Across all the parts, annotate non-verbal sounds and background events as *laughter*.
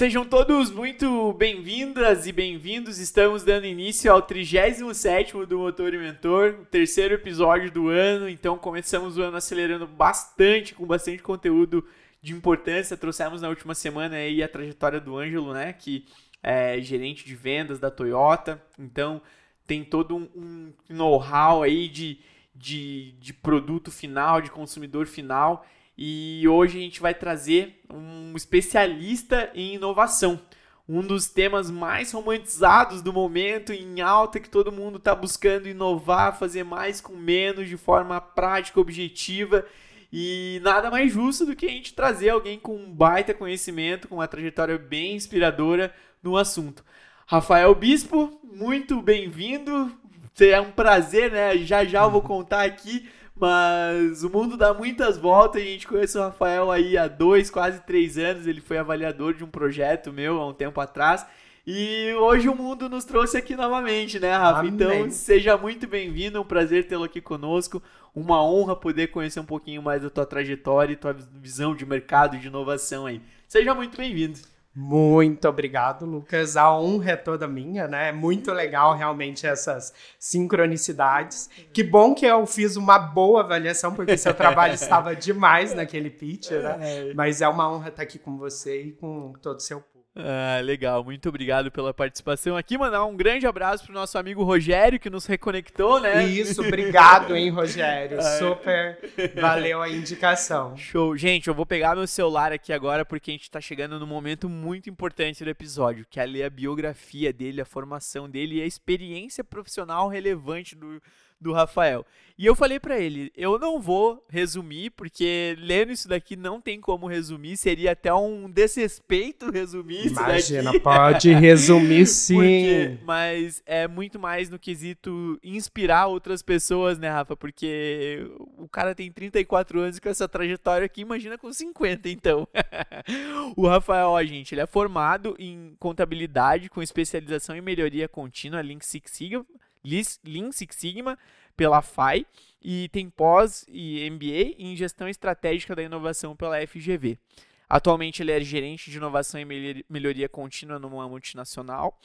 Sejam todos muito bem-vindas e bem-vindos. Estamos dando início ao 37º do Motor e Mentor, o terceiro episódio do ano. Então começamos o ano acelerando bastante, com bastante conteúdo de importância. Trouxemos na última semana aí a trajetória do Ângelo, né, que é gerente de vendas da Toyota. Então tem todo um, know-how aí de, de, de produto final, de consumidor final. E hoje a gente vai trazer um especialista em inovação. Um dos temas mais romantizados do momento, em alta, que todo mundo está buscando inovar, fazer mais com menos, de forma prática, objetiva. E nada mais justo do que a gente trazer alguém com um baita conhecimento, com uma trajetória bem inspiradora no assunto. Rafael Bispo, muito bem-vindo. É um prazer, né? Já já eu vou contar aqui mas o mundo dá muitas voltas a gente conhece o Rafael aí há dois, quase três anos. Ele foi avaliador de um projeto meu há um tempo atrás. E hoje o mundo nos trouxe aqui novamente, né, Rafa? Amém. Então seja muito bem-vindo, é um prazer tê-lo aqui conosco. Uma honra poder conhecer um pouquinho mais da tua trajetória e tua visão de mercado e de inovação aí. Seja muito bem-vindo. Muito obrigado, Lucas. A honra é toda minha, né? É muito legal realmente essas sincronicidades. Que bom que eu fiz uma boa avaliação, porque seu trabalho estava demais naquele pitch, né? É. Mas é uma honra estar aqui com você e com todo o seu ah, legal, muito obrigado pela participação aqui. Mandar um grande abraço pro nosso amigo Rogério, que nos reconectou, né? Isso, obrigado, hein, Rogério. *laughs* Super valeu a indicação. Show. Gente, eu vou pegar meu celular aqui agora, porque a gente tá chegando num momento muito importante do episódio, que é ler a biografia dele, a formação dele e a experiência profissional relevante do, do Rafael. E eu falei para ele, eu não vou resumir, porque lendo isso daqui não tem como resumir, seria até um desrespeito resumir Imagina, isso daqui. pode resumir *laughs* sim. Porque, mas é muito mais no quesito inspirar outras pessoas, né, Rafa? Porque o cara tem 34 anos com essa trajetória aqui, imagina com 50, então. *laughs* o Rafael, ó, gente, ele é formado em contabilidade com especialização em melhoria contínua, Lean Six Sigma, Lean Six Sigma pela FAI e tem pós e MBA em gestão estratégica da inovação pela FGV. Atualmente ele é gerente de inovação e melhoria contínua numa multinacional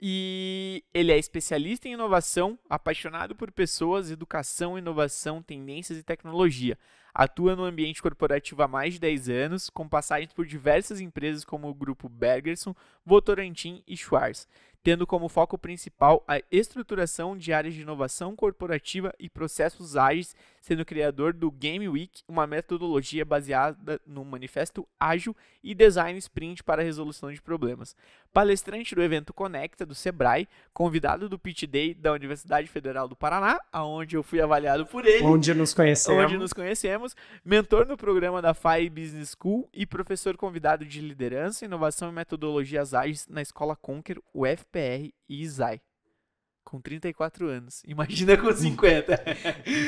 e ele é especialista em inovação, apaixonado por pessoas, educação, inovação, tendências e tecnologia. Atua no ambiente corporativo há mais de 10 anos, com passagens por diversas empresas como o grupo Bergerson, Votorantim e Schwarz tendo como foco principal a estruturação de áreas de inovação corporativa e processos ágeis, sendo criador do Game Week, uma metodologia baseada no manifesto ágil e design sprint para resolução de problemas. Palestrante do evento Conecta do Sebrae, convidado do Pitch Day da Universidade Federal do Paraná, aonde eu fui avaliado por ele. Onde nos conhecemos. Onde nos conhecemos. Mentor no programa da FAI Business School e professor convidado de liderança, inovação e metodologias ágeis na Escola Conquer, UFP PR e Isai. Com 34 anos. *laughs* Imagina com 50.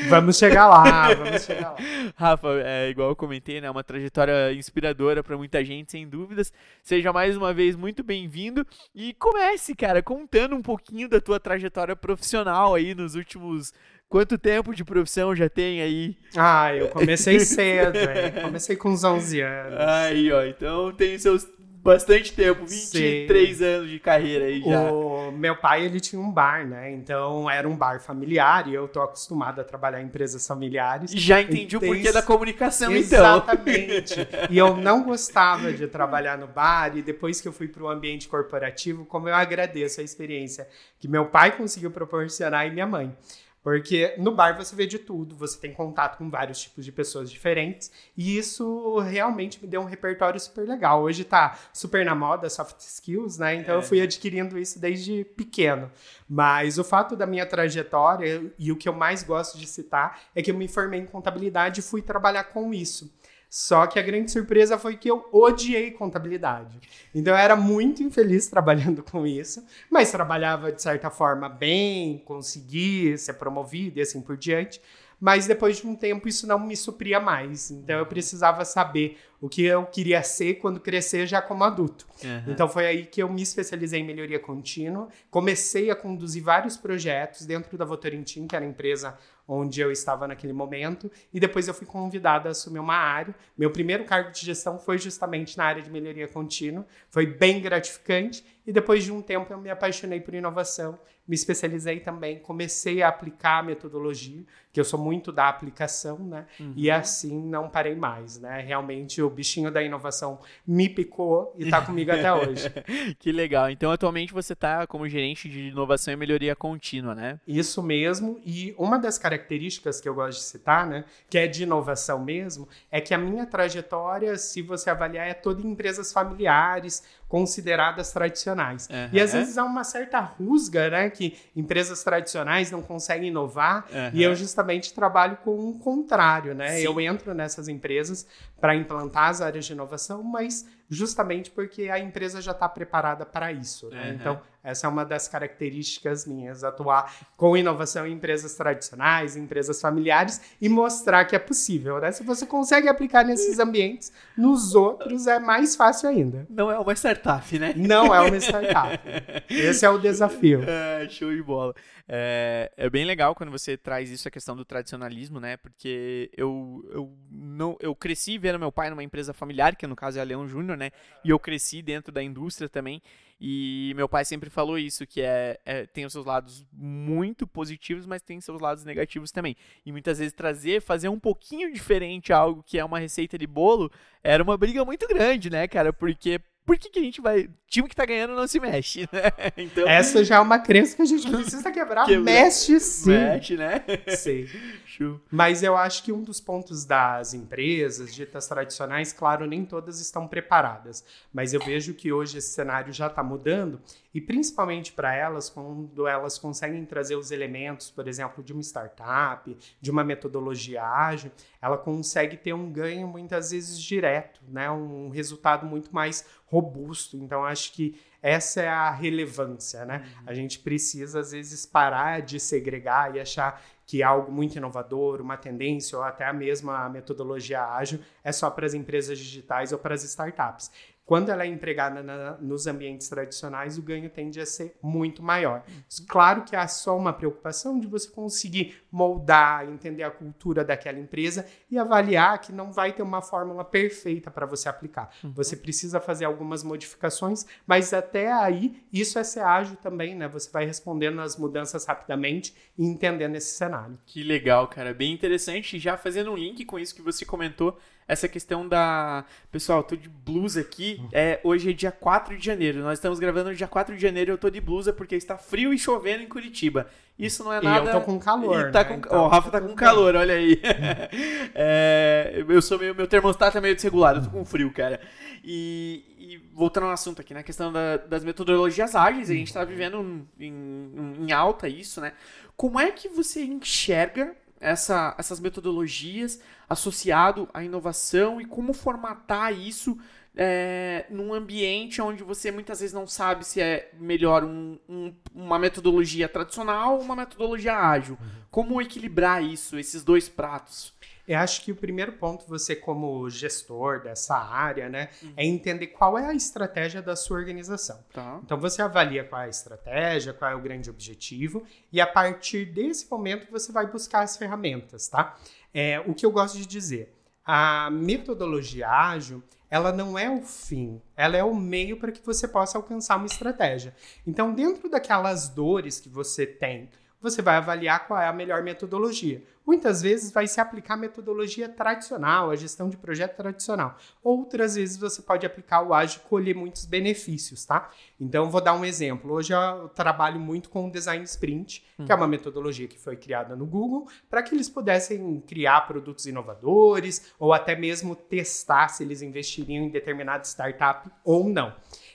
vamos chegar lá, vamos chegar lá. *laughs* Rafa, é, igual eu comentei, né? Uma trajetória inspiradora para muita gente, sem dúvidas. Seja mais uma vez muito bem-vindo. E comece, cara, contando um pouquinho da tua trajetória profissional aí nos últimos Quanto tempo de profissão já tem aí? Ah, eu comecei *laughs* cedo, hein? comecei com uns 11 anos. Aí, ó, então tem seus bastante tempo, 23 Sim. anos de carreira aí já. O meu pai, ele tinha um bar, né? Então era um bar familiar e eu tô acostumado a trabalhar em empresas familiares. Já entendi o porquê da comunicação, Exatamente. então. Exatamente. *laughs* e eu não gostava de trabalhar no bar e depois que eu fui para o ambiente corporativo, como eu agradeço a experiência que meu pai conseguiu proporcionar e minha mãe. Porque no bar você vê de tudo, você tem contato com vários tipos de pessoas diferentes, e isso realmente me deu um repertório super legal. Hoje tá super na moda soft skills, né? Então é. eu fui adquirindo isso desde pequeno. Mas o fato da minha trajetória e o que eu mais gosto de citar é que eu me formei em contabilidade e fui trabalhar com isso. Só que a grande surpresa foi que eu odiei contabilidade. Então eu era muito infeliz trabalhando com isso, mas trabalhava de certa forma bem, conseguia ser promovido e assim por diante. Mas depois de um tempo isso não me supria mais. Então eu precisava saber o que eu queria ser quando crescer já como adulto. Uhum. Então foi aí que eu me especializei em melhoria contínua, comecei a conduzir vários projetos dentro da Votorantim, que era a empresa onde eu estava naquele momento, e depois eu fui convidada a assumir uma área. Meu primeiro cargo de gestão foi justamente na área de melhoria contínua, foi bem gratificante, e depois de um tempo eu me apaixonei por inovação, me especializei também, comecei a aplicar a metodologia, que eu sou muito da aplicação, né? Uhum. E assim não parei mais, né? Realmente o bichinho da inovação me picou e está *laughs* comigo até hoje. que legal. Então atualmente você está como gerente de inovação e melhoria contínua, né? Isso mesmo. E uma das características que eu gosto de citar, né, que é de inovação mesmo, é que a minha trajetória, se você avaliar, é toda em empresas familiares, consideradas tradicionais. Uhum. E às vezes há uma certa rusga, né, que empresas tradicionais não conseguem inovar, uhum. e eu justamente trabalho com o contrário, né? Sim. Eu entro nessas empresas para implantar as áreas de inovação, mas justamente porque a empresa já está preparada para isso. Né? Uhum. Então, essa é uma das características minhas, atuar com inovação em empresas tradicionais, em empresas familiares e mostrar que é possível. Né? Se você consegue aplicar nesses ambientes, nos outros é mais fácil ainda. Não é uma startup, né? Não é uma startup. *laughs* Esse é o desafio. É, show de bola. É, é, bem legal quando você traz isso, a questão do tradicionalismo, né? Porque eu, eu, não, eu cresci vendo meu pai numa empresa familiar, que no caso é a Leão Júnior, né? E eu cresci dentro da indústria também. E meu pai sempre falou isso, que é, é, tem os seus lados muito positivos, mas tem seus lados negativos também. E muitas vezes trazer, fazer um pouquinho diferente algo que é uma receita de bolo, era uma briga muito grande, né, cara? Porque por que, que a gente vai. Time que tá ganhando não se mexe, né? *laughs* Então... Essa já é uma crença que a gente precisa quebrar. Quebra... Mexe sim. Mexe, né? Sim. *laughs* Mas eu acho que um dos pontos das empresas ditas tradicionais, claro, nem todas estão preparadas. Mas eu vejo que hoje esse cenário já está mudando, e principalmente para elas, quando elas conseguem trazer os elementos, por exemplo, de uma startup, de uma metodologia ágil, ela consegue ter um ganho muitas vezes direto, né? um resultado muito mais robusto. Então, acho que essa é a relevância, né? Uhum. A gente precisa, às vezes, parar de segregar e achar que algo muito inovador, uma tendência ou até a mesma metodologia ágil é só para as empresas digitais ou para as startups. Quando ela é empregada na, nos ambientes tradicionais, o ganho tende a ser muito maior. Uhum. Claro que há só uma preocupação de você conseguir moldar, entender a cultura daquela empresa e avaliar que não vai ter uma fórmula perfeita para você aplicar. Uhum. Você precisa fazer algumas modificações, mas até aí isso é ser ágil também, né? Você vai respondendo às mudanças rapidamente e entendendo esse cenário. Que legal, cara. Bem interessante. Já fazendo um link com isso que você comentou, essa questão da. Pessoal, eu tô de blusa aqui. É, hoje é dia 4 de janeiro. Nós estamos gravando no dia 4 de janeiro. Eu tô de blusa porque está frio e chovendo em Curitiba. Isso não é nada. E eu tô com calor. Tá né? com... então, o Rafa tá com calor, olha aí. *laughs* é, eu sou meio. Meu termostato é meio desregulado, eu tô com frio, cara. E, e voltando ao assunto aqui, na né? questão da, das metodologias ágeis, a gente tá vivendo em, em alta isso, né? Como é que você enxerga essa, essas metodologias associado à inovação e como formatar isso é, num ambiente onde você muitas vezes não sabe se é melhor um, um, uma metodologia tradicional ou uma metodologia ágil. Uhum. Como equilibrar isso, esses dois pratos? Eu acho que o primeiro ponto, você como gestor dessa área, né, uhum. é entender qual é a estratégia da sua organização. Tá. Então você avalia qual é a estratégia, qual é o grande objetivo, e a partir desse momento você vai buscar as ferramentas, tá? É, o que eu gosto de dizer, a metodologia ágil, ela não é o fim, ela é o meio para que você possa alcançar uma estratégia. Então, dentro daquelas dores que você tem, você vai avaliar qual é a melhor metodologia. Muitas vezes vai se aplicar a metodologia tradicional, a gestão de projeto tradicional. Outras vezes você pode aplicar o ágil e colher muitos benefícios, tá? Então, vou dar um exemplo. Hoje eu trabalho muito com o Design Sprint, que é uma metodologia que foi criada no Google para que eles pudessem criar produtos inovadores ou até mesmo testar se eles investiriam em determinada startup ou não.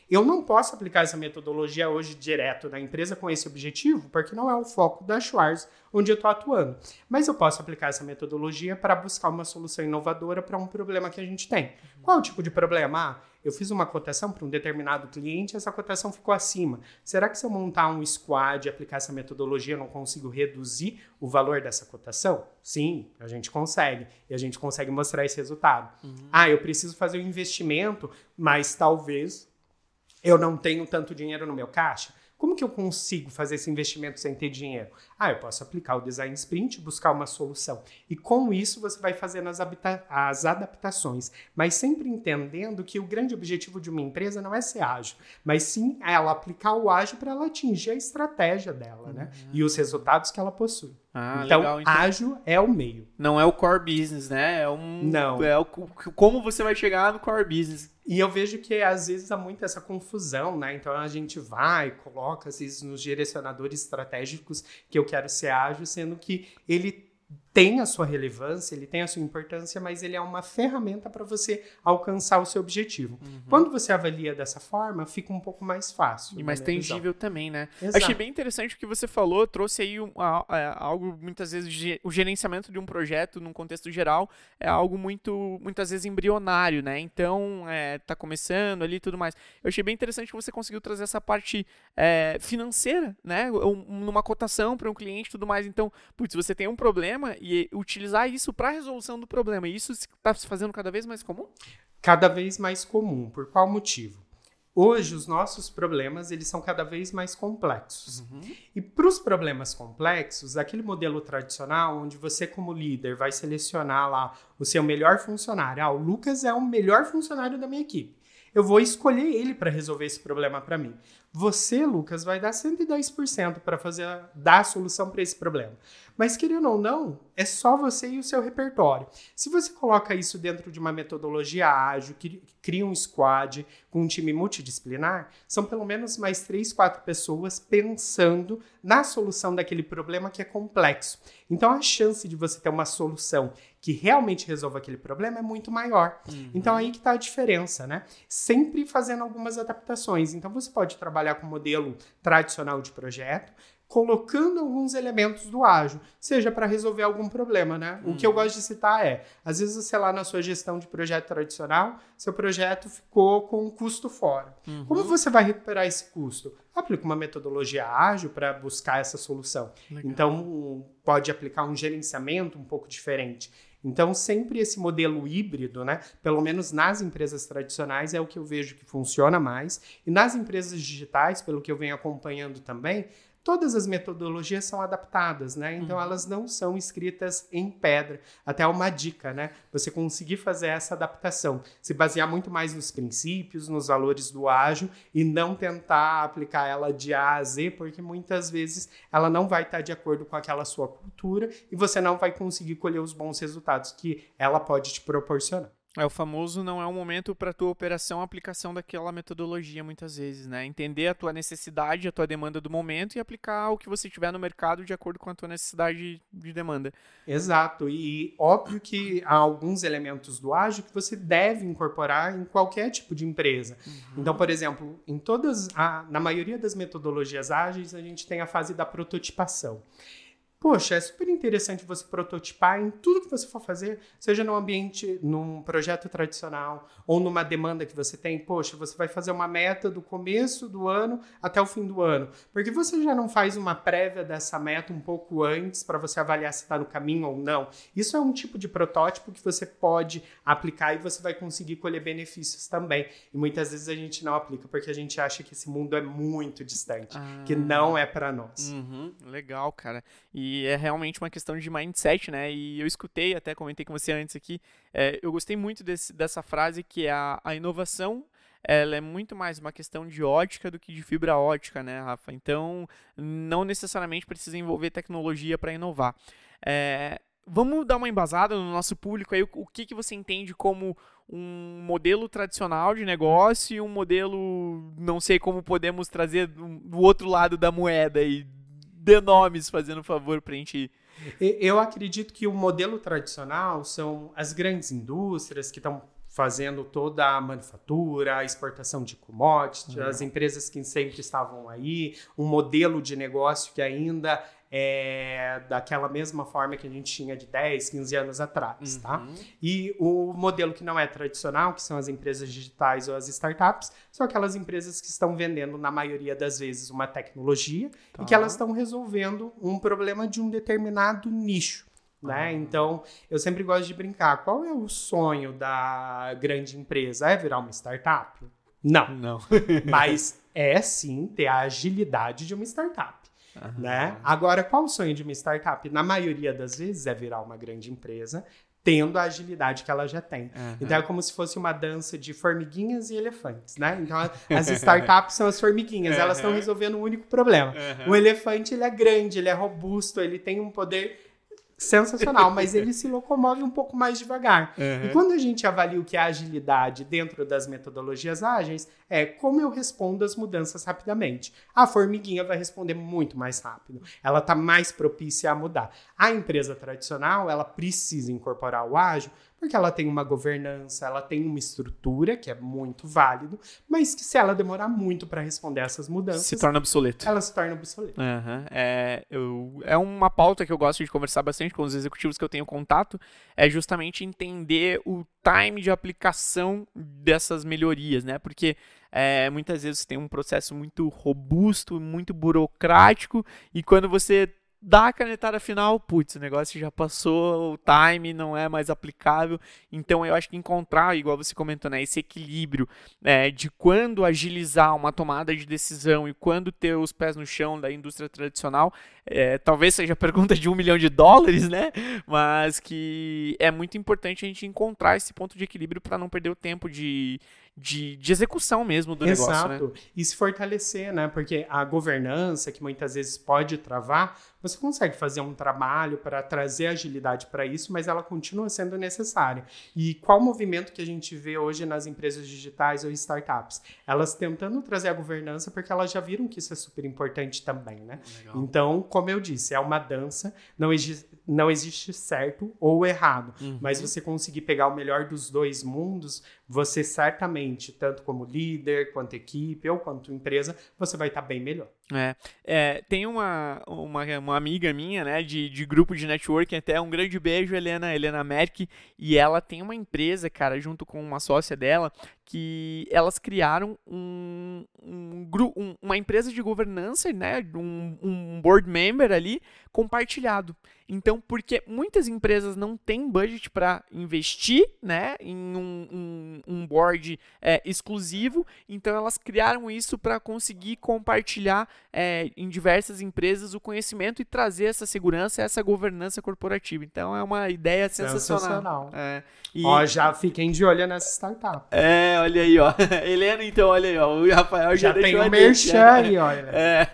Eu não posso aplicar essa metodologia hoje direto na empresa com esse objetivo, porque não é o foco da Schwarz onde eu estou atuando. Mas eu posso aplicar essa metodologia para buscar uma solução inovadora para um problema que a gente tem. Qual é o tipo de problema? Ah, eu fiz uma cotação para um determinado cliente, essa cotação ficou acima. Será que se eu montar um squad e aplicar essa metodologia, eu não consigo reduzir o valor dessa cotação? Sim, a gente consegue. E a gente consegue mostrar esse resultado. Uhum. Ah, eu preciso fazer um investimento, mas talvez eu não tenho tanto dinheiro no meu caixa. Como que eu consigo fazer esse investimento sem ter dinheiro? Ah, eu posso aplicar o design sprint, buscar uma solução. E com isso você vai fazendo as, as adaptações, mas sempre entendendo que o grande objetivo de uma empresa não é ser ágil, mas sim ela aplicar o ágil para ela atingir a estratégia dela, né? Uhum. E os resultados que ela possui. Ah, então, legal. então, ágil é o meio. Não é o core business, né? É um. Não. É o, como você vai chegar no core business. E eu vejo que às vezes há muito essa confusão, né? Então a gente vai, coloca às vezes nos direcionadores estratégicos que eu quero ser ágil, sendo que ele tem a sua relevância, ele tem a sua importância, mas ele é uma ferramenta para você alcançar o seu objetivo. Uhum. Quando você avalia dessa forma, fica um pouco mais fácil. E mais tangível visão. também, né? Exato. Achei bem interessante o que você falou, trouxe aí um, a, a, algo, muitas vezes, o gerenciamento de um projeto, num contexto geral, é algo muito, muitas vezes, embrionário, né? Então, é, tá começando ali e tudo mais. Eu achei bem interessante que você conseguiu trazer essa parte é, financeira, né? Um, numa cotação para um cliente e tudo mais. Então, putz, você tem um problema e utilizar isso para a resolução do problema. E isso está se fazendo cada vez mais comum? Cada vez mais comum. Por qual motivo? Hoje, os nossos problemas eles são cada vez mais complexos. Uhum. E para os problemas complexos, aquele modelo tradicional, onde você, como líder, vai selecionar lá o seu melhor funcionário. Ah, o Lucas é o melhor funcionário da minha equipe. Eu vou escolher ele para resolver esse problema para mim. Você, Lucas, vai dar 110% para fazer dar a solução para esse problema. Mas querendo ou não, é só você e o seu repertório. Se você coloca isso dentro de uma metodologia ágil, que cria um squad com um time multidisciplinar, são pelo menos mais três, quatro pessoas pensando na solução daquele problema que é complexo. Então a chance de você ter uma solução que realmente resolva aquele problema é muito maior. Uhum. Então aí que está a diferença, né? Sempre fazendo algumas adaptações. Então você pode trabalhar com o modelo tradicional de projeto, colocando alguns elementos do ágil, seja para resolver algum problema, né? O que eu uhum. gosto de citar é, às vezes, sei lá, na sua gestão de projeto tradicional, seu projeto ficou com um custo fora. Uhum. Como você vai recuperar esse custo? Aplica uma metodologia ágil para buscar essa solução. Legal. Então, pode aplicar um gerenciamento um pouco diferente. Então, sempre esse modelo híbrido, né? Pelo menos nas empresas tradicionais, é o que eu vejo que funciona mais. E nas empresas digitais, pelo que eu venho acompanhando também, todas as metodologias são adaptadas, né? Então uhum. elas não são escritas em pedra. Até uma dica, né? Você conseguir fazer essa adaptação, se basear muito mais nos princípios, nos valores do ágil e não tentar aplicar ela de A a Z, porque muitas vezes ela não vai estar de acordo com aquela sua cultura e você não vai conseguir colher os bons resultados que ela pode te proporcionar. É o famoso não é o momento para tua operação aplicação daquela metodologia muitas vezes, né? Entender a tua necessidade, a tua demanda do momento e aplicar o que você tiver no mercado de acordo com a tua necessidade de demanda. Exato. E óbvio que há alguns elementos do ágil que você deve incorporar em qualquer tipo de empresa. Uhum. Então, por exemplo, em todas, a, na maioria das metodologias ágeis, a gente tem a fase da prototipação. Poxa, é super interessante você prototipar em tudo que você for fazer, seja num ambiente, num projeto tradicional ou numa demanda que você tem. Poxa, você vai fazer uma meta do começo do ano até o fim do ano. Porque você já não faz uma prévia dessa meta um pouco antes para você avaliar se está no caminho ou não. Isso é um tipo de protótipo que você pode aplicar e você vai conseguir colher benefícios também. E muitas vezes a gente não aplica porque a gente acha que esse mundo é muito distante, ah. que não é para nós. Uhum, legal, cara. E e é realmente uma questão de mindset, né? E eu escutei, até comentei com você antes aqui, é, eu gostei muito desse, dessa frase que é a, a inovação ela é muito mais uma questão de ótica do que de fibra ótica, né, Rafa? Então, não necessariamente precisa envolver tecnologia para inovar. É, vamos dar uma embasada no nosso público aí, o, o que, que você entende como um modelo tradicional de negócio e um modelo, não sei como podemos trazer do, outro lado da moeda e dê nomes, fazendo favor pra gente. Eu acredito que o modelo tradicional são as grandes indústrias que estão fazendo toda a manufatura, a exportação de commodities, uhum. as empresas que sempre estavam aí, um modelo de negócio que ainda é, daquela mesma forma que a gente tinha de 10, 15 anos atrás, tá? uhum. tá? E o modelo que não é tradicional, que são as empresas digitais ou as startups, são aquelas empresas que estão vendendo, na maioria das vezes, uma tecnologia tá. e que elas estão resolvendo um problema de um determinado nicho. Né? Então, eu sempre gosto de brincar. Qual é o sonho da grande empresa? É virar uma startup? Não. Não. *laughs* Mas é sim ter a agilidade de uma startup. Né? Agora, qual o sonho de uma startup? Na maioria das vezes é virar uma grande empresa, tendo a agilidade que ela já tem. Uhum. Então é como se fosse uma dança de formiguinhas e elefantes, né? Então as startups são as formiguinhas, uhum. elas estão resolvendo um único problema. O elefante ele é grande, ele é robusto, ele tem um poder sensacional, mas *laughs* ele se locomove um pouco mais devagar. Uhum. E quando a gente avalia o que é agilidade dentro das metodologias ágeis, é como eu respondo às mudanças rapidamente. A formiguinha vai responder muito mais rápido. Ela está mais propícia a mudar. A empresa tradicional, ela precisa incorporar o ágil porque ela tem uma governança, ela tem uma estrutura que é muito válido, mas que se ela demorar muito para responder essas mudanças, se torna obsoleto. Ela se torna obsoleta. Uhum. É, eu, é uma pauta que eu gosto de conversar bastante com os executivos que eu tenho contato, é justamente entender o time de aplicação dessas melhorias, né? Porque é, muitas vezes você tem um processo muito robusto, muito burocrático, e quando você dá a canetada final, putz, o negócio já passou, o time não é mais aplicável. Então eu acho que encontrar, igual você comentou, né, esse equilíbrio é, de quando agilizar uma tomada de decisão e quando ter os pés no chão da indústria tradicional, é, talvez seja pergunta de um milhão de dólares, né? Mas que é muito importante a gente encontrar esse ponto de equilíbrio para não perder o tempo de, de, de execução mesmo do Exato. negócio. Exato. Né? E se fortalecer, né? Porque a governança, que muitas vezes pode travar, você consegue fazer um trabalho para trazer agilidade para isso, mas ela continua sendo necessária. E qual movimento que a gente vê hoje nas empresas digitais ou startups? Elas tentando trazer a governança porque elas já viram que isso é super importante também, né? Legal. Então, como eu disse, é uma dança, não existe não existe certo ou errado, uhum. mas você conseguir pegar o melhor dos dois mundos, você certamente, tanto como líder, quanto equipe ou quanto empresa, você vai estar tá bem melhor. É, é, tem uma, uma, uma, amiga minha, né, de, de grupo de networking, até um grande beijo, Helena, Helena Merck, e ela tem uma empresa, cara, junto com uma sócia dela, que elas criaram um, um, um uma empresa de governança, né, um, um board member ali, compartilhado. Então, porque muitas empresas não têm budget para investir né, em um, um, um board é, exclusivo, então elas criaram isso para conseguir compartilhar é, em diversas empresas o conhecimento e trazer essa segurança, essa governança corporativa. Então é uma ideia sensacional. sensacional. É, e... Ó, já fiquem de olho nessa startup. É, olha aí, ó. *laughs* Helena, então, olha aí, ó. O Rafael já, já tem o um merchan aí, olha. *laughs* É.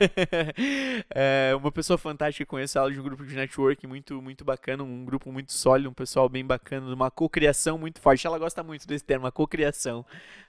*laughs* é. Uma pessoa fantástica, conheço ela de um grupo de networking muito, muito bacana, um grupo muito sólido, um pessoal bem bacana, uma cocriação muito forte. Ela gosta muito desse termo, a cocriação.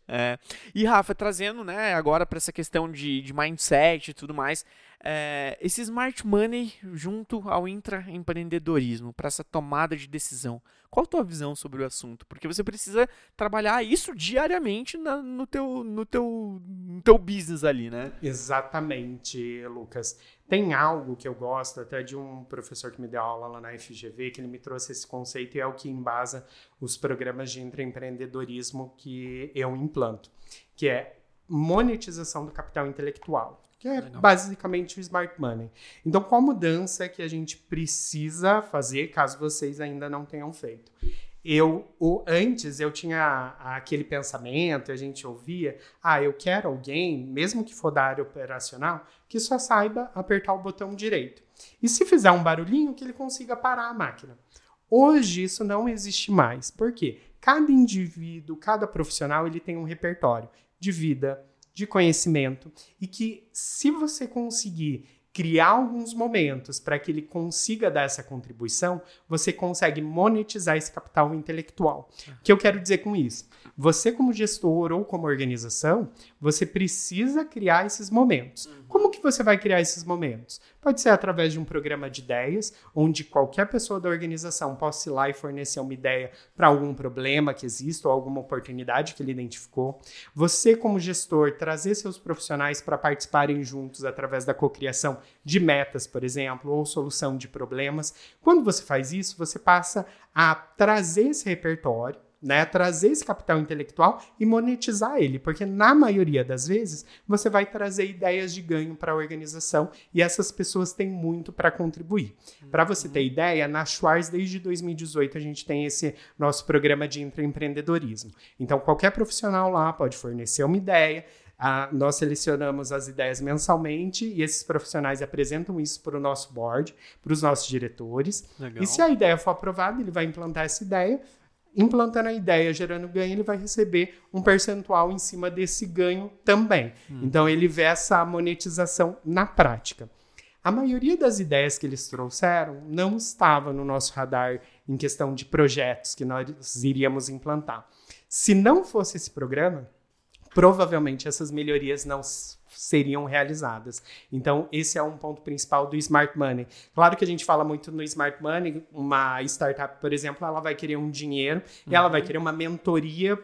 É. E Rafa, trazendo, né, agora para essa questão de, de mindset e tudo mais, é, esse smart money junto ao intraempreendedorismo, para essa tomada de decisão. Qual a tua visão sobre o assunto? Porque você precisa trabalhar isso diariamente na, no, teu, no, teu, no teu business ali, né? Exatamente, Lucas. Tem algo que eu gosto até de um professor que me deu aula lá na FGV, que ele me trouxe esse conceito e é o que embasa os programas de intraempreendedorismo que eu implanto, que é monetização do capital intelectual que é Legal. basicamente o smart money. Então, qual mudança que a gente precisa fazer caso vocês ainda não tenham feito? Eu, o, antes eu tinha aquele pensamento, a gente ouvia, ah, eu quero alguém, mesmo que for da área operacional, que só saiba apertar o botão direito. E se fizer um barulhinho, que ele consiga parar a máquina. Hoje isso não existe mais. Por quê? Cada indivíduo, cada profissional, ele tem um repertório de vida, de conhecimento e que se você conseguir criar alguns momentos para que ele consiga dar essa contribuição, você consegue monetizar esse capital intelectual. O que eu quero dizer com isso? Você, como gestor ou como organização, você precisa criar esses momentos. Uhum. Como que você vai criar esses momentos? Pode ser através de um programa de ideias, onde qualquer pessoa da organização possa ir lá e fornecer uma ideia para algum problema que exista ou alguma oportunidade que ele identificou. Você, como gestor, trazer seus profissionais para participarem juntos através da cocriação de metas, por exemplo, ou solução de problemas. Quando você faz isso, você passa a trazer esse repertório né, trazer esse capital intelectual e monetizar ele, porque na maioria das vezes você vai trazer ideias de ganho para a organização e essas pessoas têm muito para contribuir. Uhum. Para você ter ideia, na Schwarz desde 2018 a gente tem esse nosso programa de intraempreendedorismo. Então qualquer profissional lá pode fornecer uma ideia, Ah, nós selecionamos as ideias mensalmente e esses profissionais apresentam isso para o nosso board, para os nossos diretores. Legal. E se a ideia for aprovada, ele vai implantar essa ideia. Implantando a ideia, gerando ganho, ele vai receber um percentual em cima desse ganho também. Hum. Então, ele vê essa monetização na prática. A maioria das ideias que eles trouxeram não estava no nosso radar em questão de projetos que nós iríamos implantar. Se não fosse esse programa, provavelmente essas melhorias não seriam realizadas. Então, esse é um ponto principal do Smart Money. Claro que a gente fala muito no Smart Money, uma startup, por exemplo, ela vai querer um dinheiro uhum. e ela vai uhum. querer uma mentoria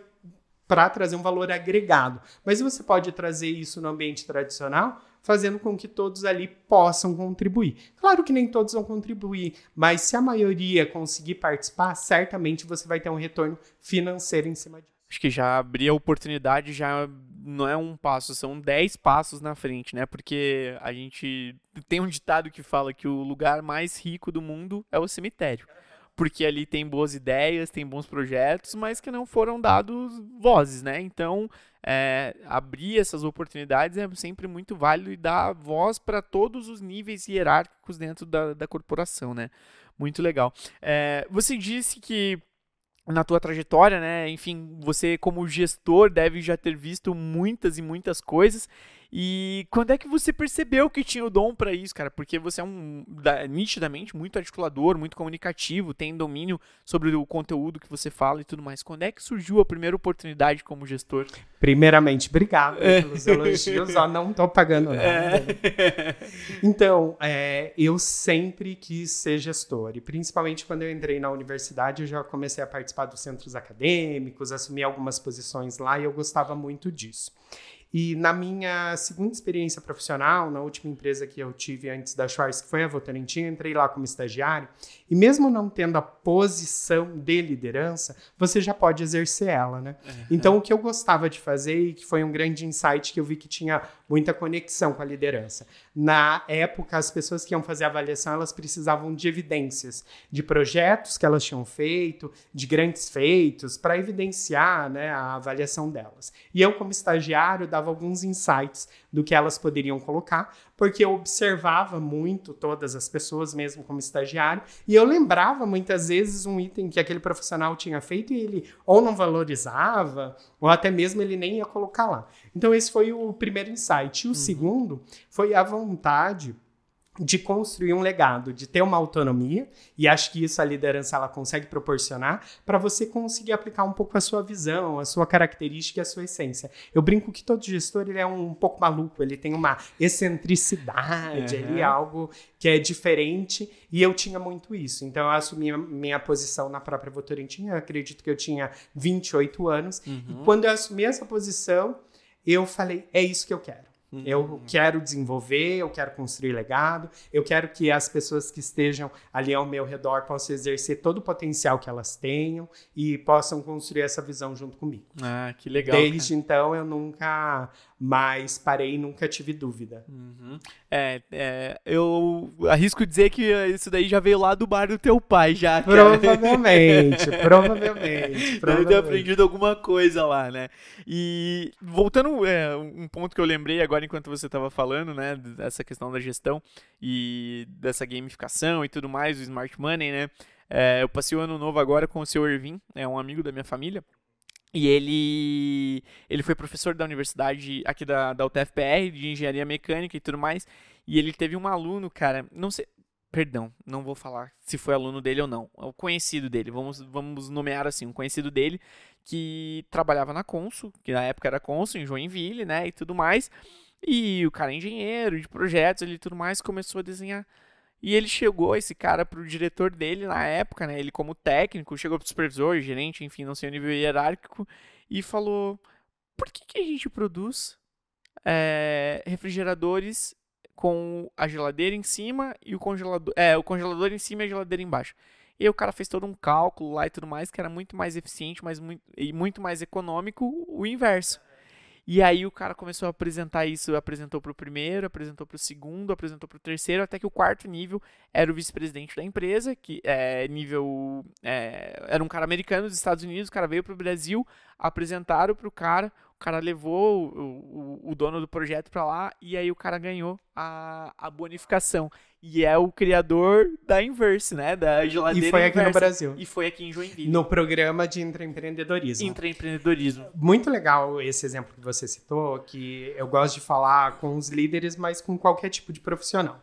para trazer um valor agregado. Mas você pode trazer isso no ambiente tradicional fazendo com que todos ali possam contribuir. Claro que nem todos vão contribuir, mas se a maioria conseguir participar, certamente você vai ter um retorno financeiro em cima disso. Acho que já abrir a oportunidade já não é um passo, são dez passos na frente, né? Porque a gente tem um ditado que fala que o lugar mais rico do mundo é o cemitério porque ali tem boas ideias, tem bons projetos, mas que não foram dados vozes, né? Então, é, abrir essas oportunidades é sempre muito válido e dar voz para todos os níveis hierárquicos dentro da, da corporação, né? Muito legal. É, você disse que na tua trajetória, né? Enfim, você como gestor deve já ter visto muitas e muitas coisas. E quando é que você percebeu que tinha o dom para isso, cara? Porque você é um nitidamente muito articulador, muito comunicativo, tem domínio sobre o conteúdo que você fala e tudo mais. Quando é que surgiu a primeira oportunidade como gestor? Primeiramente, obrigado é. pelos elogios. Ó, não tô pagando nada. É. Então, é, eu sempre quis ser gestor. E principalmente quando eu entrei na universidade, eu já comecei a participar dos centros acadêmicos, assumi algumas posições lá e eu gostava muito disso. E na minha segunda experiência profissional, na última empresa que eu tive antes da Schwarz, que foi a Votorantim, entrei lá como estagiário. E mesmo não tendo a posição de liderança, você já pode exercer ela, né? Uhum. Então, o que eu gostava de fazer, e que foi um grande insight que eu vi que tinha muita conexão com a liderança. Na época, as pessoas que iam fazer a avaliação, elas precisavam de evidências, de projetos que elas tinham feito, de grandes feitos, para evidenciar né, a avaliação delas. E eu, como estagiário, dava alguns insights do que elas poderiam colocar, porque eu observava muito todas as pessoas, mesmo como estagiário, e eu lembrava muitas vezes um item que aquele profissional tinha feito e ele ou não valorizava, ou até mesmo ele nem ia colocar lá. Então, esse foi o primeiro insight. E o uhum. segundo foi a vontade de construir um legado, de ter uma autonomia, e acho que isso a liderança ela consegue proporcionar para você conseguir aplicar um pouco a sua visão, a sua característica e a sua essência. Eu brinco que todo gestor ele é um pouco maluco, ele tem uma excentricidade uhum. ali, algo que é diferente, e eu tinha muito isso. Então eu assumi a minha posição na própria Votorantim, eu acredito que eu tinha 28 anos, uhum. e quando eu assumi essa posição, eu falei, é isso que eu quero. Uhum. Eu quero desenvolver, eu quero construir legado, eu quero que as pessoas que estejam ali ao meu redor possam exercer todo o potencial que elas tenham e possam construir essa visão junto comigo. Ah, que legal. Desde cara. então eu nunca mais parei e nunca tive dúvida. Uhum. É, é, eu arrisco dizer que isso daí já veio lá do bar do teu pai, já. Cara. Provavelmente, *laughs* provavelmente. Deve ter aprendido alguma coisa lá, né? E voltando, é, um ponto que eu lembrei agora enquanto você estava falando, né? Dessa questão da gestão e dessa gamificação e tudo mais, o Smart Money, né? É, eu passei o ano novo agora com o seu Ervin, é um amigo da minha família. E ele, ele foi professor da universidade aqui da, da UTFPR, de engenharia mecânica e tudo mais. E ele teve um aluno, cara, não sei, perdão, não vou falar se foi aluno dele ou não, é o conhecido dele, vamos, vamos nomear assim, um conhecido dele que trabalhava na Consul, que na época era Consul, em Joinville, né, e tudo mais. E o cara é engenheiro de projetos e tudo mais, começou a desenhar e ele chegou, esse cara, pro diretor dele na época, né? Ele como técnico, chegou pro supervisor, gerente, enfim, não sei o nível hierárquico, e falou: por que, que a gente produz é, refrigeradores com a geladeira em cima e o congelador. É, o congelador em cima e a geladeira embaixo. E o cara fez todo um cálculo lá e tudo mais, que era muito mais eficiente mas muito, e muito mais econômico o inverso. E aí o cara começou a apresentar isso, apresentou para o primeiro, apresentou para o segundo, apresentou para o terceiro, até que o quarto nível era o vice-presidente da empresa, que é nível é, era um cara americano dos Estados Unidos, o cara veio para o Brasil, apresentaram para o cara, o cara levou o, o, o dono do projeto para lá e aí o cara ganhou a, a bonificação. E é o criador da Inverse, né? Da geladeira E foi aqui Inverse. no Brasil. E foi aqui em Joinville. No programa de intraempreendedorismo. Intraempreendedorismo. Muito legal esse exemplo que você citou, que eu gosto de falar com os líderes, mas com qualquer tipo de profissional.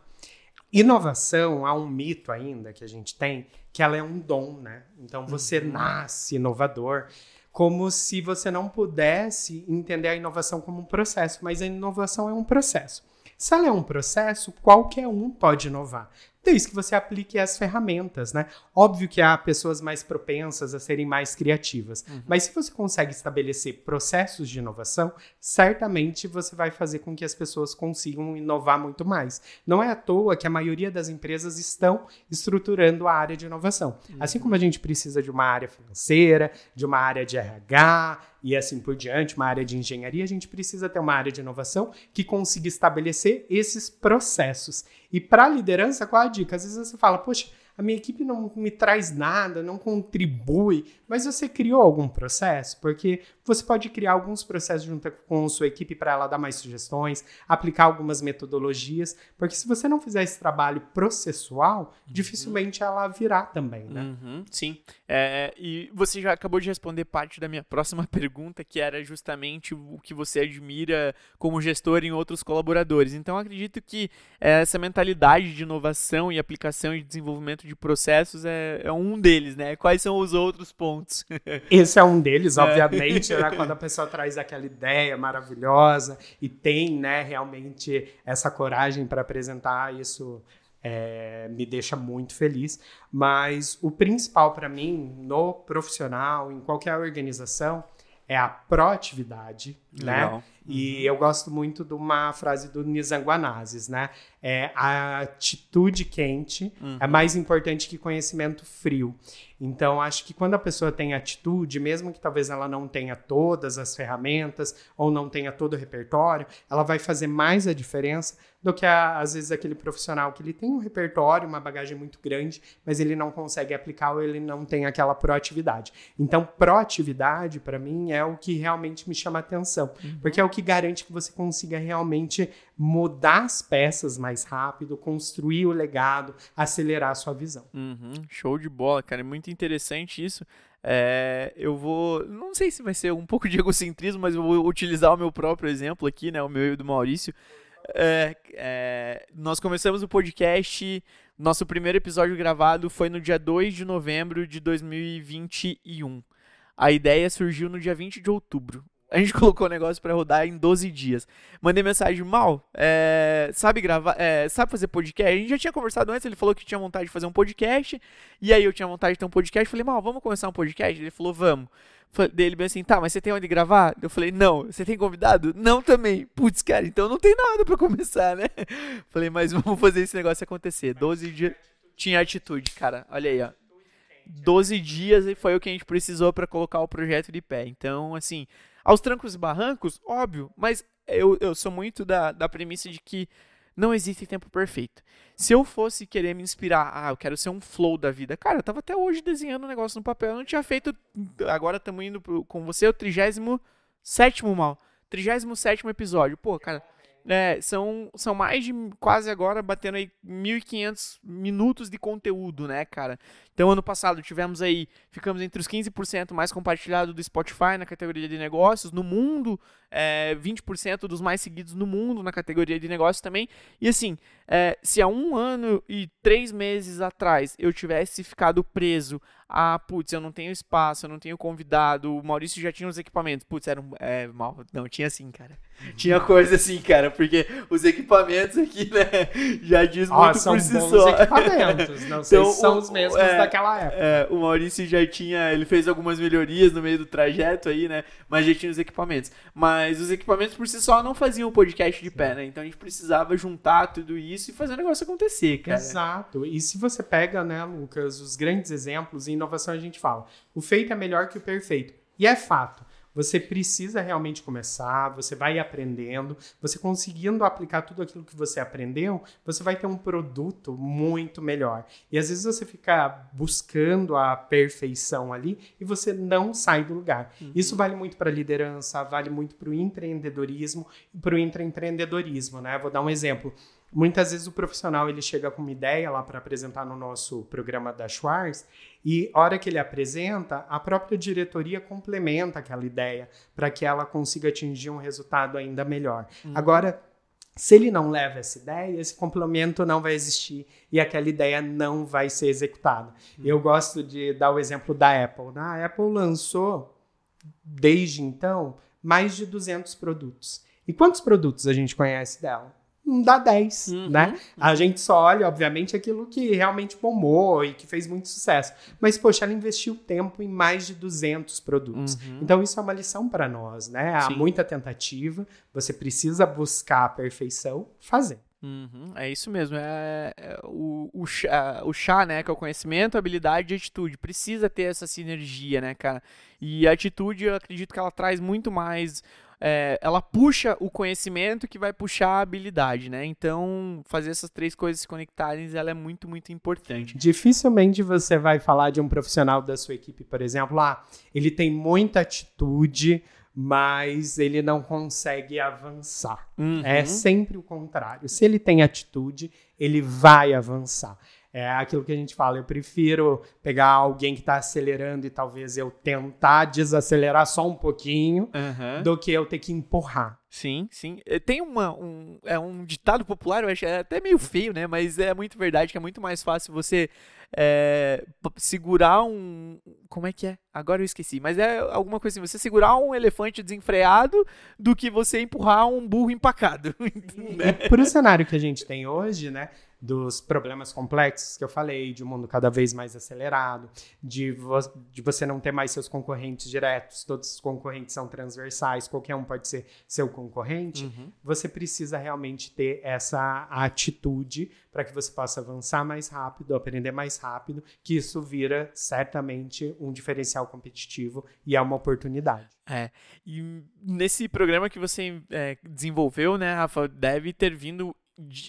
Inovação, há um mito ainda que a gente tem, que ela é um dom, né? Então você Uhum. nasce inovador, como se você não pudesse entender a inovação como um processo, mas a inovação é um processo. Se ela é um processo, qualquer um pode inovar. Desde que você aplique as ferramentas, né? Óbvio que há pessoas mais propensas a serem mais criativas, mas se você consegue estabelecer processos de inovação, certamente você vai fazer com que as pessoas consigam inovar muito mais. Não é à toa que a maioria das empresas estão estruturando a área de inovação. Assim como a gente precisa de uma área financeira, de uma área de RH e assim por diante, uma área de engenharia, a gente precisa ter uma área de inovação que consiga estabelecer esses processos. E para liderança, qual a dica? Às vezes você fala, poxa, a minha equipe não me traz nada, não contribui, mas você criou algum processo? Porque você pode criar alguns processos junto com a sua equipe para ela dar mais sugestões, aplicar algumas metodologias, porque se você não fizer esse trabalho processual, dificilmente ela virá também, né? Uhum, sim. É, e você já acabou de responder parte da minha *laughs* próxima pergunta, que era justamente o que você admira como gestor em outros colaboradores. Então, acredito que essa mentalidade de inovação e aplicação e desenvolvimento de processos é, é um deles, né? Quais são os outros pontos? *laughs* Esse é um deles, obviamente, né? *laughs* quando a pessoa traz aquela ideia maravilhosa e tem, né, realmente essa coragem para apresentar isso. é, me deixa muito feliz, mas o principal para mim no profissional, em qualquer organização, é a proatividade, né? E eu gosto muito de uma frase do Nizanguanazes, né? É, a atitude quente é mais importante que conhecimento frio. Então, acho que quando a pessoa tem atitude, mesmo que talvez ela não tenha todas as ferramentas ou não tenha todo o repertório, ela vai fazer mais a diferença do que, a- às vezes, aquele profissional que ele tem um repertório, uma bagagem muito grande, mas ele não consegue aplicar ou ele não tem aquela proatividade. Então, proatividade, para mim, é o que realmente me chama atenção, porque é o que garante que você consiga realmente mudar as peças mais rápido, construir o legado, acelerar a sua visão. Uhum, show de bola, cara. É muito interessante isso. É, eu vou. Não sei se vai ser um pouco de egocentrismo, mas eu vou utilizar o meu próprio exemplo aqui, né? O meu e o do Maurício. É, é, nós começamos o podcast. Nosso primeiro episódio gravado foi no dia 2 de novembro de 2021. A ideia surgiu no dia 20 de outubro. A gente *laughs* colocou o negócio pra rodar em 12 dias. Mandei mensagem, mal, é, sabe gravar, é, sabe fazer podcast? A gente já tinha conversado antes, ele falou que tinha vontade de fazer um podcast, e aí eu tinha vontade de ter um podcast. Falei, mal, vamos começar um podcast? Ele falou, vamos. Daí ele bem assim, tá, mas você tem onde gravar? Eu falei, não. Você tem convidado? Não também. Putz, cara, então não tem nada pra *laughs* começar, né? *laughs* Falei, mas vamos fazer esse negócio acontecer. 12 dias. Tinha atitude, cara. Olha aí, ó. 12 dias e foi o que a gente precisou pra colocar o projeto de pé. Então, assim, aos trancos e barrancos, óbvio, mas eu, eu sou muito da, da premissa de que não existe tempo perfeito. Se eu fosse querer me inspirar, ah, eu quero ser um flow da vida, cara, eu tava até hoje desenhando um negócio no papel, eu não tinha feito, agora estamos indo pro- com você, o 37 mal, 37 episódio, pô, cara, é, são, são mais de quase agora batendo aí 1.500 minutos de conteúdo, né, cara? Então, ano passado tivemos aí, ficamos entre os 15% mais compartilhado do Spotify na categoria de negócios, no mundo, é, 20% dos mais seguidos no mundo na categoria de negócios também. E assim, é, se há um ano e três meses atrás eu tivesse ficado preso a, putz, eu não tenho espaço, eu não tenho convidado, o Maurício já tinha os equipamentos, putz, era um, é, mal, não, tinha assim, cara. Tinha coisa assim, cara, porque os equipamentos aqui, né, já diz Ó, muito são por si bons só. equipamentos, não *laughs* sei Então, se são o- os mesmos é, daquela época. É, o Maurício já tinha, ele fez algumas melhorias no meio do trajeto aí, né? Mas já tinha os equipamentos. Mas os equipamentos por si só não faziam o podcast de pé, né? Então a gente precisava juntar tudo isso e fazer o negócio acontecer, cara. Exato. E se você pega, né, Lucas, os grandes exemplos, em inovação a gente fala, o feito é melhor que o perfeito. E é fato. Você precisa realmente começar, você vai aprendendo, você conseguindo aplicar tudo aquilo que você aprendeu, você vai ter um produto muito melhor. E às vezes você fica buscando a perfeição ali e você não sai do lugar. Uhum. Isso vale muito para liderança, vale muito para o empreendedorismo e para o intraempreendedorismo, né? Vou dar um exemplo. Muitas vezes o profissional ele chega com uma ideia lá para apresentar no nosso programa da Schwarz e a hora que ele apresenta, a própria diretoria complementa aquela ideia para que ela consiga atingir um resultado ainda melhor. Uhum. Agora, se ele não leva essa ideia, esse complemento não vai existir e aquela ideia não vai ser executada. Uhum. Eu gosto de dar o exemplo da Apple. Né? A Apple lançou, desde então, mais de 200 produtos. E quantos produtos a gente conhece dela? Não dá 10, uhum, né? A gente só olha, obviamente, aquilo que realmente bombou e que fez muito sucesso. Mas, poxa, ela investiu tempo em mais de 200 produtos. Uhum. Então, isso é uma lição para nós, né? Há Sim. muita tentativa, você precisa buscar a perfeição, fazer. Uhum, é isso mesmo. É, é o, o, chá, o chá, né? Que é o conhecimento, habilidade e atitude. Precisa ter essa sinergia, né, cara? E a atitude, eu acredito que ela traz muito mais é, ela puxa o conhecimento que vai puxar a habilidade, né? Então, fazer essas três coisas se conectarem, ela é muito, muito importante. Dificilmente você vai falar de um profissional da sua equipe, por exemplo, ah, ele tem muita atitude, mas ele não consegue avançar. Uhum. É sempre o contrário. Se ele tem atitude, ele vai avançar. É aquilo que a gente fala, eu prefiro pegar alguém que está acelerando e talvez eu tentar desacelerar só um pouquinho uhum. do que eu ter que empurrar. Sim, sim. Eh, tem uma, um, é um ditado popular, eu acho, é até meio feio, né? Mas é muito verdade que é muito mais fácil você é, segurar um. Como é que é? Agora eu esqueci. Mas é alguma coisa assim: você segurar um elefante desenfreado do que você empurrar um burro empacado. *laughs* né? E pro cenário que a gente tem hoje, né? Dos problemas complexos que eu falei, de um mundo cada vez mais acelerado, de, vo de você não ter mais seus concorrentes diretos, todos os concorrentes são transversais, qualquer um pode ser seu concorrente, uhum. você precisa realmente ter essa atitude para que você possa avançar mais rápido, aprender mais rápido, que isso vira certamente um diferencial competitivo e é uma oportunidade. É, e nesse programa que você é, desenvolveu, né, Rafa, deve ter vindo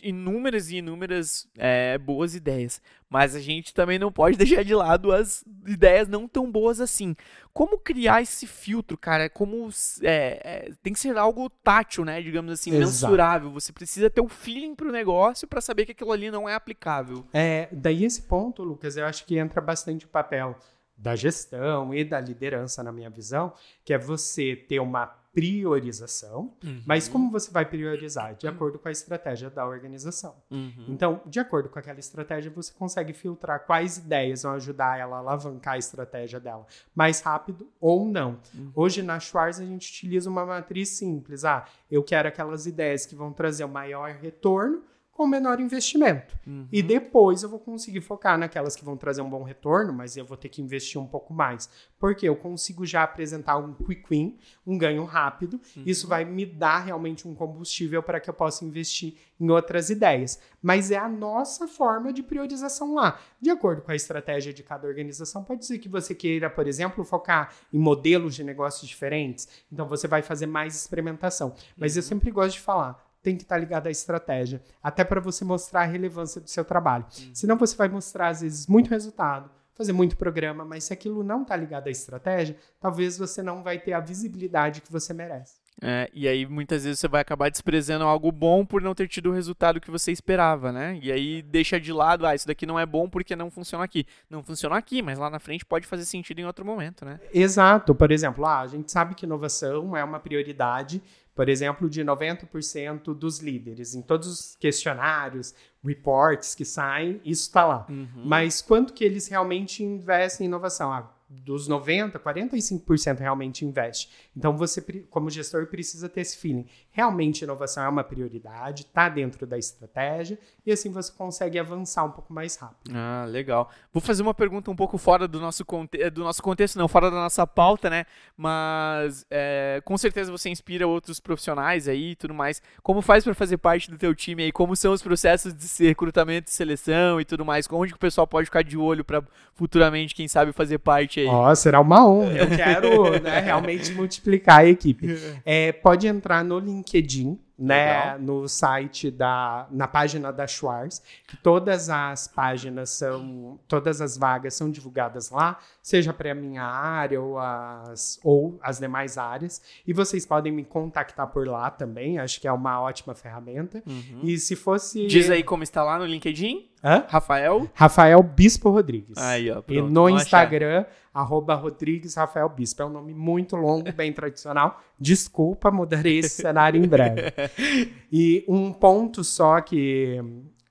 inúmeras e inúmeras é, boas ideias, mas a gente também não pode *laughs* deixar de lado as ideias não tão boas assim. Como criar esse filtro, cara? Como é, é, tem que ser algo tátil, né? Digamos assim, Exato. mensurável. Você precisa ter o um feeling pro negócio para saber que aquilo ali não é aplicável. É, daí esse ponto, Lucas, eu acho que entra bastante o papel da gestão e da liderança, na minha visão, que é você ter uma priorização, uhum. mas como você vai priorizar? De acordo com a estratégia da organização. Uhum. Então, de acordo com aquela estratégia, você consegue filtrar quais ideias vão ajudar ela a alavancar a estratégia dela mais rápido ou não. Uhum. Hoje, na Schwarz, a gente utiliza uma matriz simples. Ah, eu quero aquelas ideias que vão trazer o maior retorno com menor investimento. Uhum. E depois eu vou conseguir focar naquelas que vão trazer um bom retorno, mas eu vou ter que investir um pouco mais. Porque eu consigo já apresentar um quick win, um ganho rápido. Uhum. Isso vai me dar realmente um combustível para que eu possa investir em outras ideias. Mas é a nossa forma de priorização lá. De acordo com a estratégia de cada organização, pode ser que você queira, por exemplo, focar em modelos de negócios diferentes. Então você vai fazer mais experimentação. Mas uhum. eu sempre gosto de falar tem que estar ligado à estratégia, até para você mostrar a relevância do seu trabalho. Hum. Senão você vai mostrar, às vezes, muito resultado, fazer muito programa, mas se aquilo não está ligado à estratégia, talvez você não vai ter a visibilidade que você merece. É, e aí muitas vezes você vai acabar desprezando algo bom por não ter tido o resultado que você esperava, né? E aí deixa de lado, ah, isso daqui não é bom porque não funciona aqui. Não funciona aqui, mas lá na frente pode fazer sentido em outro momento, né? Exato. Por exemplo, ah, a gente sabe que inovação é uma prioridade por exemplo, de 90% dos líderes. Em todos os questionários, reports que saem, isso está lá. Uhum. Mas quanto que eles realmente investem em inovação? Ah, dos 90, 45% realmente investe. Então você, como gestor, precisa ter esse feeling. Realmente inovação é uma prioridade, está dentro da estratégia e assim você consegue avançar um pouco mais rápido. Ah, legal. Vou fazer uma pergunta um pouco fora do nosso, conte do nosso contexto, não, fora da nossa pauta, né? Mas é, com certeza você inspira outros profissionais aí e tudo mais. Como faz para fazer parte do teu time aí? Como são os processos de recrutamento e seleção e tudo mais? Onde que o pessoal pode ficar de olho para futuramente, quem sabe, fazer parte Ó, será uma honra. Eu quero né, realmente multiplicar a equipe. *laughs* É, pode entrar no LinkedIn, né, no site da, na página da Schwarz, que todas as páginas são, todas as vagas são divulgadas lá, seja para a minha área ou as, ou as demais áreas, e vocês podem me contactar por lá também, acho que é uma ótima ferramenta. Uhum. E se fosse... Diz aí como está lá no LinkedIn. Hã? Rafael. Rafael Bispo Rodrigues. Aí, ó. E no vamos achar. Instagram, arroba Rodrigues Rafael Bispo. É um nome muito longo, bem *laughs* tradicional. Desculpa, mudarei esse cenário em breve. *laughs* E um ponto só que,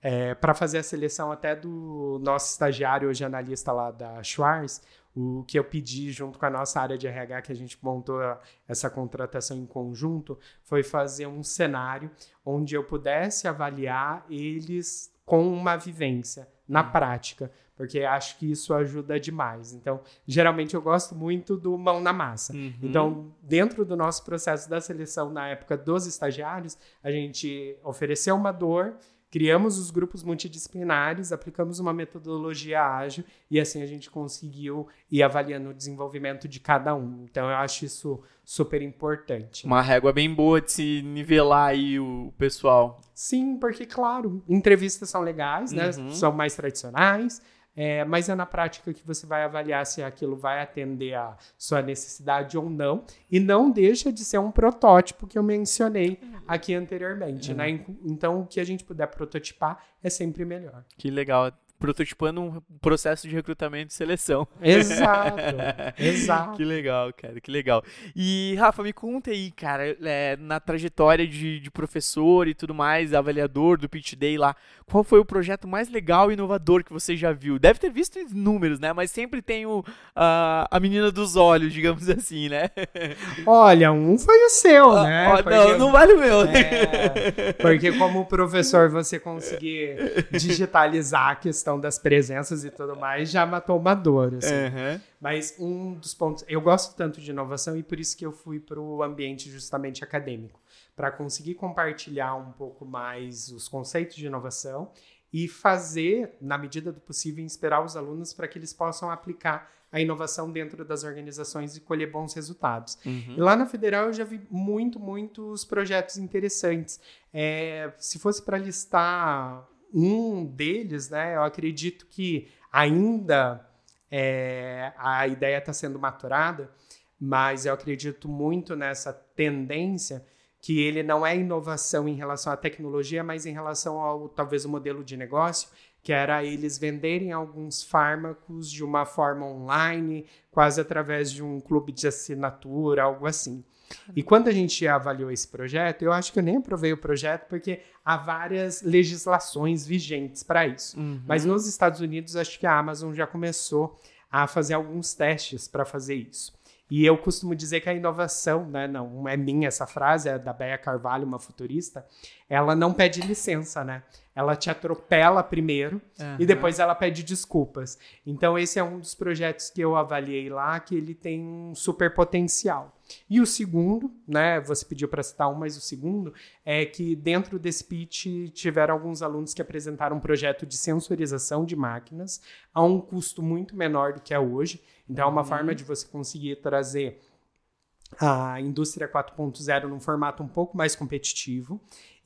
é, para fazer a seleção até do nosso estagiário, hoje analista lá da Schwarz, o que eu pedi junto com a nossa área de RH, que a gente montou essa contratação em conjunto, foi fazer um cenário onde eu pudesse avaliar eles com uma vivência na prática, porque acho que isso ajuda demais. Então, geralmente eu gosto muito do mão na massa. Uhum. Então, dentro do nosso processo da seleção na época dos estagiários, a gente ofereceu uma dor, criamos os grupos multidisciplinares, aplicamos uma metodologia ágil e assim a gente conseguiu ir avaliando o desenvolvimento de cada um. Então, eu acho isso super importante. Uma régua bem boa de se nivelar aí o pessoal. Sim, porque, claro, entrevistas são legais, né? Uhum. São mais tradicionais. É, mas é na prática que você vai avaliar se aquilo vai atender a sua necessidade ou não. E não deixa de ser um protótipo que eu mencionei aqui anteriormente. Né? En- Então, o que a gente puder prototipar é sempre melhor. Que legal. Prototipando um processo de recrutamento e seleção. Exato. *laughs* Exato. Que legal, cara, que legal. E, Rafa, me conta aí, cara, é, na trajetória de, de professor e tudo mais, avaliador do Pitch Day lá, qual foi o projeto mais legal e inovador que você já viu? Deve ter visto números, né? Mas sempre tem o, a, a menina dos olhos, digamos *laughs* assim, né? Olha, um foi o seu, né? Ó, Porque- não, não vale o meu. É, porque como professor você conseguir digitalizar a questão das presenças e tudo mais, já matou uma dor. assim. Aham. Mas um dos pontos, eu gosto tanto de inovação e por isso que eu fui para o ambiente justamente acadêmico, para conseguir compartilhar um pouco mais os conceitos de inovação e fazer, na medida do possível, inspirar os alunos para que eles possam aplicar a inovação dentro das organizações e colher bons resultados. Uhum. E lá na Federal eu já vi muito, muitos projetos interessantes. É, se fosse para listar um deles, né, eu acredito que ainda é, a ideia está sendo maturada, mas eu acredito muito nessa tendência que ele não é inovação em relação à tecnologia, mas em relação ao talvez o modelo de negócio, que era eles venderem alguns fármacos de uma forma online, quase através de um clube de assinatura, algo assim. E quando a gente avaliou esse projeto, eu acho que eu nem aprovei o projeto porque há várias legislações vigentes para isso. Uhum. Mas nos Estados Unidos, acho que a Amazon já começou a fazer alguns testes para fazer isso. E eu costumo dizer que a inovação, né, não é minha essa frase, é da Bea Carvalho, uma futurista, ela não pede licença, né? Ela te atropela primeiro Aham. e depois ela pede desculpas. Então esse é um dos projetos que eu avaliei lá que ele tem um super potencial. E o segundo, né, você pediu para citar um, mas o segundo é que dentro desse pitch tiveram alguns alunos que apresentaram um projeto de sensorização de máquinas a um custo muito menor do que é hoje. Então é uma forma de você conseguir trazer a indústria 4.0 num formato um pouco mais competitivo.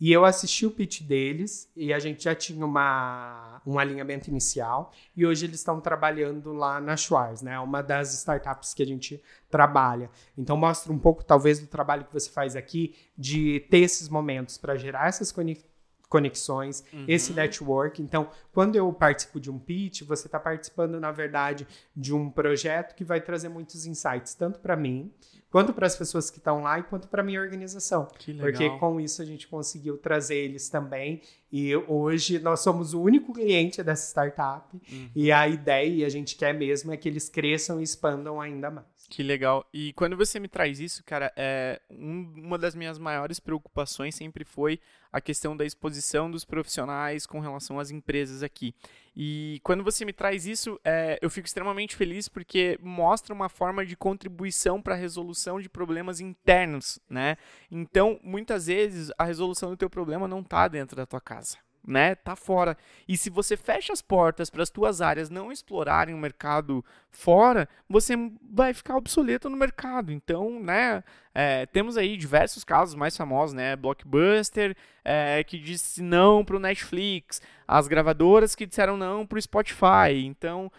E eu assisti o pitch deles e a gente já tinha uma, um alinhamento inicial. E hoje eles estão trabalhando lá na Schwarz, né? Uma das startups que a gente trabalha. Então mostra um pouco, talvez, do trabalho que você faz aqui de ter esses momentos para gerar essas conexões conexões, esse network. Então, quando eu participo de um pitch, você está participando, na verdade, de um projeto que vai trazer muitos insights, tanto para mim, quanto para as pessoas que estão lá e quanto para minha organização. Que legal. Porque com isso a gente conseguiu trazer eles também. E hoje nós somos o único cliente dessa startup. Uhum. E a ideia, e a gente quer mesmo, é que eles cresçam e expandam ainda mais. Que legal. E quando você me traz isso, cara, é um- uma das minhas maiores preocupações sempre foi a questão da exposição dos profissionais com relação às empresas aqui. E quando você me traz isso, é, eu fico extremamente feliz porque mostra uma forma de contribuição para a resolução de problemas internos, né? Então, muitas vezes a resolução do teu problema não está dentro da tua casa. Né? Tá fora. E se você fecha as portas para as tuas áreas não explorarem o mercado fora, você vai ficar obsoleto no mercado. Então, né? É, temos aí diversos casos mais famosos, né? Blockbuster é, que disse não para o Netflix, as gravadoras que disseram não para o Spotify. Então,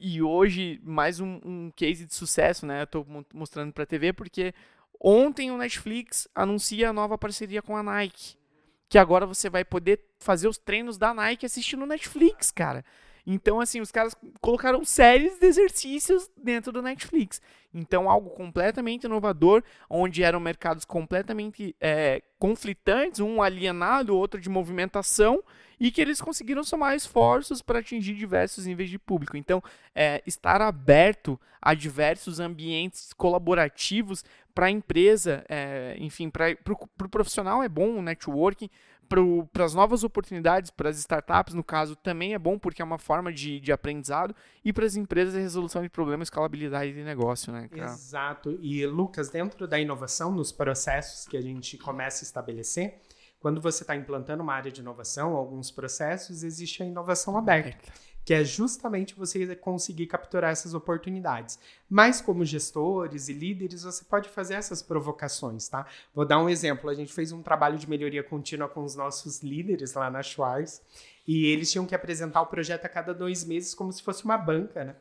e hoje mais um, um case de sucesso, né? Mostrando para a TV porque ontem o Netflix anuncia a nova parceria com a Nike que agora você vai poder fazer os treinos da Nike assistindo Netflix, cara. Então, assim, os caras colocaram séries de exercícios dentro do Netflix. Então, algo completamente inovador, onde eram mercados completamente é, conflitantes, um alienado, outro de movimentação, e que eles conseguiram somar esforços para atingir diversos níveis de público. Então, é, estar aberto a diversos ambientes colaborativos para a empresa, é, enfim, para o pro profissional é bom o networking, para as novas oportunidades, para as startups, no caso, também é bom porque é uma forma de, de aprendizado e para as empresas é resolução de problemas, escalabilidade de negócio, né? Cara? Exato. E, Lucas, dentro da inovação, nos processos que a gente começa a estabelecer, quando você está implantando uma área de inovação, alguns processos, existe a inovação aberta que é justamente você conseguir capturar essas oportunidades. Mas como gestores e líderes, você pode fazer essas provocações, tá? Vou dar um exemplo. A gente fez um trabalho de melhoria contínua com os nossos líderes lá na Schwarz e eles tinham que apresentar o projeto a cada dois meses como se fosse uma banca, né?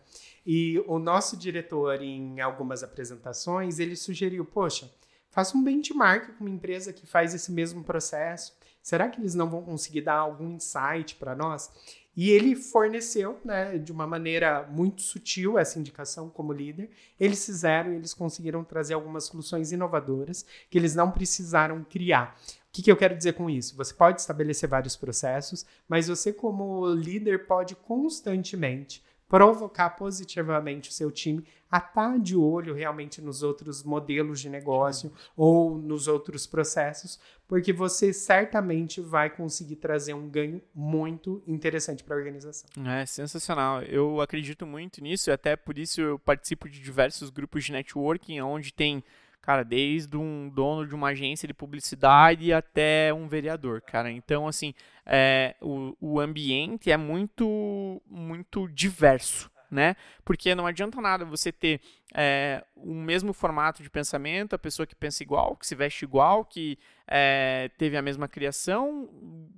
E o nosso diretor, em algumas apresentações, ele sugeriu, poxa, faça um benchmark com uma empresa que faz esse mesmo processo. Será que eles não vão conseguir dar algum insight para nós? E ele forneceu, né, de uma maneira muito sutil, essa indicação como líder. Eles fizeram e eles conseguiram trazer algumas soluções inovadoras que eles não precisaram criar. O que, que eu quero dizer com isso? Você pode estabelecer vários processos, mas você, como líder, pode constantemente provocar positivamente o seu time a estar tá de olho realmente nos outros modelos de negócio ou nos outros processos, porque você certamente vai conseguir trazer um ganho muito interessante para a organização. É sensacional. Eu acredito muito nisso até por isso eu participo de diversos grupos de networking onde tem cara, desde um dono de uma agência de publicidade até um vereador, cara. Então, assim, é, o, o ambiente é muito, muito diverso, né? Porque não adianta nada você ter é, o mesmo formato de pensamento, a pessoa que pensa igual, que se veste igual, que é, teve a mesma criação,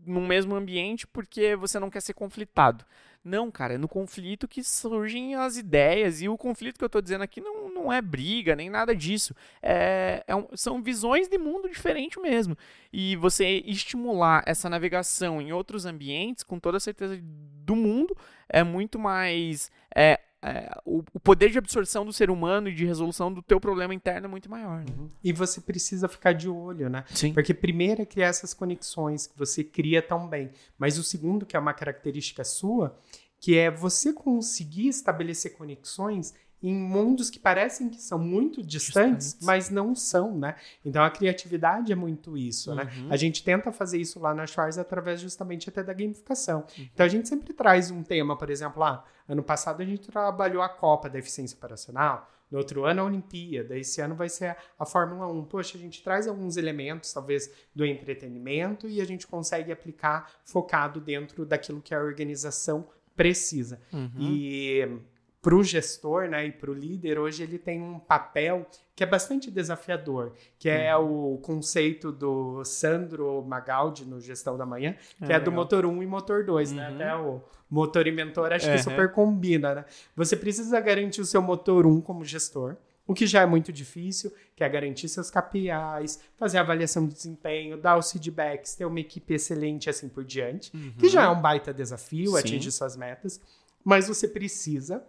no mesmo ambiente, porque você não quer ser conflitado. Não, cara, é no conflito que surgem as ideias. E o conflito que eu estou dizendo aqui não, não é briga, nem nada disso. É, é um, são visões de mundo diferente mesmo. E você estimular essa navegação em outros ambientes, com toda a certeza do mundo, é muito mais. É, é, o, o, poder de absorção do ser humano e de resolução do teu problema interno é muito maior. Né? Uhum. E você precisa ficar de olho, né? Sim. Porque primeiro é criar essas conexões que você cria tão bem. Mas o segundo, que é uma característica sua, que é você conseguir estabelecer conexões em mundos que parecem que são muito distantes, distantes, mas não são, né? Então a criatividade é muito isso, né? uhum. né? A gente tenta fazer isso lá na Schwarz através justamente até da gamificação. Uhum. Então a gente sempre traz um tema, por exemplo, lá, ah, ano passado a gente trabalhou a Copa da Eficiência Operacional, no outro ano a Olimpíada, esse ano vai ser a, Fórmula 1. Poxa, a gente traz alguns elementos, talvez, do entretenimento e a gente consegue aplicar focado dentro daquilo que a organização precisa. Uhum. E para o gestor né, e para o líder, hoje ele tem um papel que é bastante desafiador, que é uhum. o conceito do Sandro Magaldi no Gestão da Manhã, que é, é do motor 1 e motor 2, né? uhum. né? Até o motor e mentor acho que super combina, né? Você precisa garantir o seu motor 1 como gestor, o que já é muito difícil, que é garantir seus KPIs, fazer avaliação de desempenho, dar os feedbacks, ter uma equipe excelente assim por diante, uhum. que já é um baita desafio, Sim. atingir suas metas, mas você precisa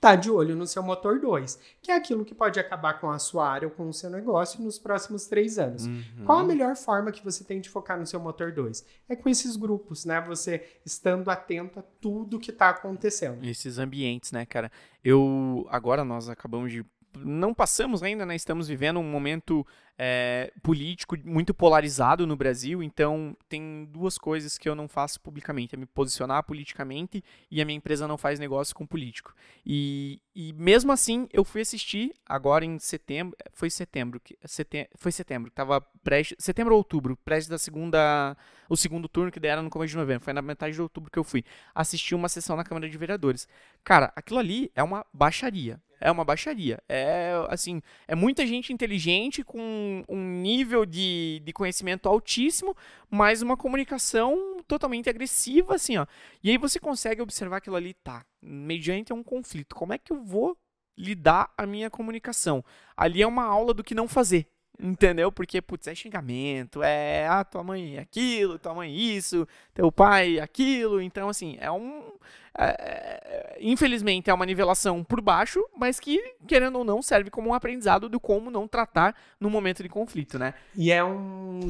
tá de olho no seu motor 2, que é aquilo que pode acabar com a sua área ou com o seu negócio nos próximos três anos. Uhum. Qual a melhor forma que você tem de focar no seu motor 2? É com esses grupos, né? Você estando atento a tudo que está acontecendo. Esses ambientes, né, cara? Eu agora nós acabamos de não passamos ainda, né? Estamos vivendo um momento é, político muito polarizado no Brasil, então tem duas coisas que eu não faço publicamente: é me posicionar politicamente e a minha empresa não faz negócio com político. E, e mesmo assim, eu fui assistir agora em setembro, foi setembro, setembro foi setembro, tava prestes, setembro ou outubro, prestes da segunda, o segundo turno que deram no começo de novembro, foi na metade de outubro que eu fui assistir uma sessão na Câmara de Vereadores. Cara, aquilo ali é uma baixaria é uma baixaria. É assim, é muita gente inteligente com um nível de, de conhecimento altíssimo, mas uma comunicação totalmente agressiva, assim, ó. E aí você consegue observar aquilo ali, tá, mediante um conflito. Como é que eu vou lidar a minha comunicação? Ali é uma aula do que não fazer. Entendeu? Porque, putz, é xingamento, é ah, tua mãe é aquilo, tua mãe isso, teu pai aquilo. Então, assim, é um. É, infelizmente é uma nivelação por baixo, mas que, querendo ou não, serve como um aprendizado do como não tratar no momento de conflito, né? E é um.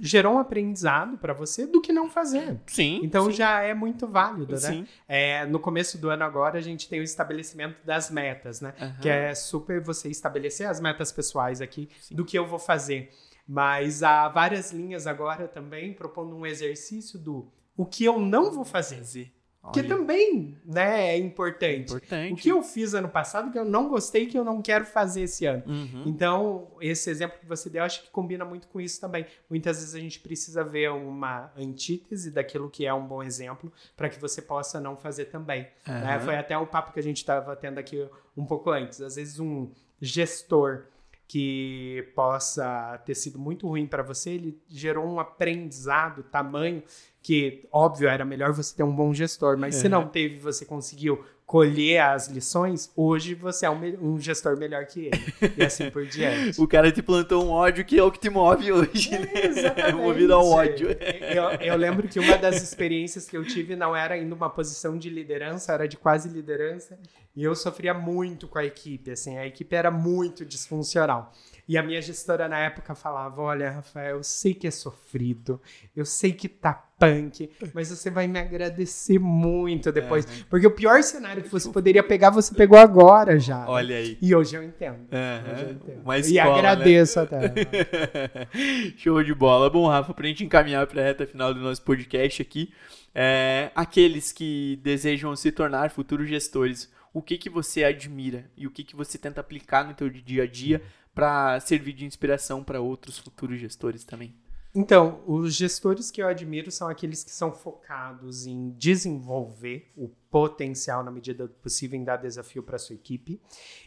gerou um aprendizado para você do que não fazer. Sim. Então sim. já é muito válido, né? Sim. É, no começo do ano agora a gente tem o estabelecimento das metas, né? Uhum. Que é super você estabelecer as metas pessoais aqui sim. do que eu vou fazer. Mas há várias linhas agora também propondo um exercício do o que eu não vou fazer. Que também né, é importante. importante. O que eu fiz ano passado que eu não gostei que eu não quero fazer esse ano. Uhum. Então, esse exemplo que você deu, acho que combina muito com isso também. Muitas vezes a gente precisa ver uma antítese daquilo que é um bom exemplo para que você possa não fazer também. Uhum. Né? Foi até o papo que a gente estava tendo aqui um pouco antes. Às vezes um gestor que possa ter sido muito ruim para você, ele gerou um aprendizado tamanho que, óbvio, era melhor você ter um bom gestor, mas se não teve, você conseguiu colher as lições, hoje você é um, um gestor melhor que ele. e assim por *laughs* diante. o cara te plantou um ódio que é o que te move hoje, é, né? Exatamente. *laughs* Movido ao ódio. Eu, eu, lembro que uma das experiências que eu tive não era em uma posição de liderança, era de quase liderança, e eu sofria muito com a equipe, assim, a equipe era muito disfuncional. E a minha gestora na época falava: Olha, Rafael, eu sei que é sofrido, eu sei que tá punk, mas você vai me agradecer muito depois. É, né? Porque o pior cenário que você poderia pegar, você pegou agora já. Né? Olha aí. E hoje eu entendo. Uhum. Hoje eu entendo. Uma escola, e agradeço né? até. *laughs* Show de bola. Bom, Rafa, pra gente encaminhar pra reta final do nosso podcast aqui, é, aqueles que desejam se tornar futuros gestores, o que que você admira e o que que você tenta aplicar no teu dia a dia para servir de inspiração para outros futuros gestores também? Então, os gestores que eu admiro são aqueles que são focados em desenvolver o potencial na medida do possível em dar desafio para sua equipe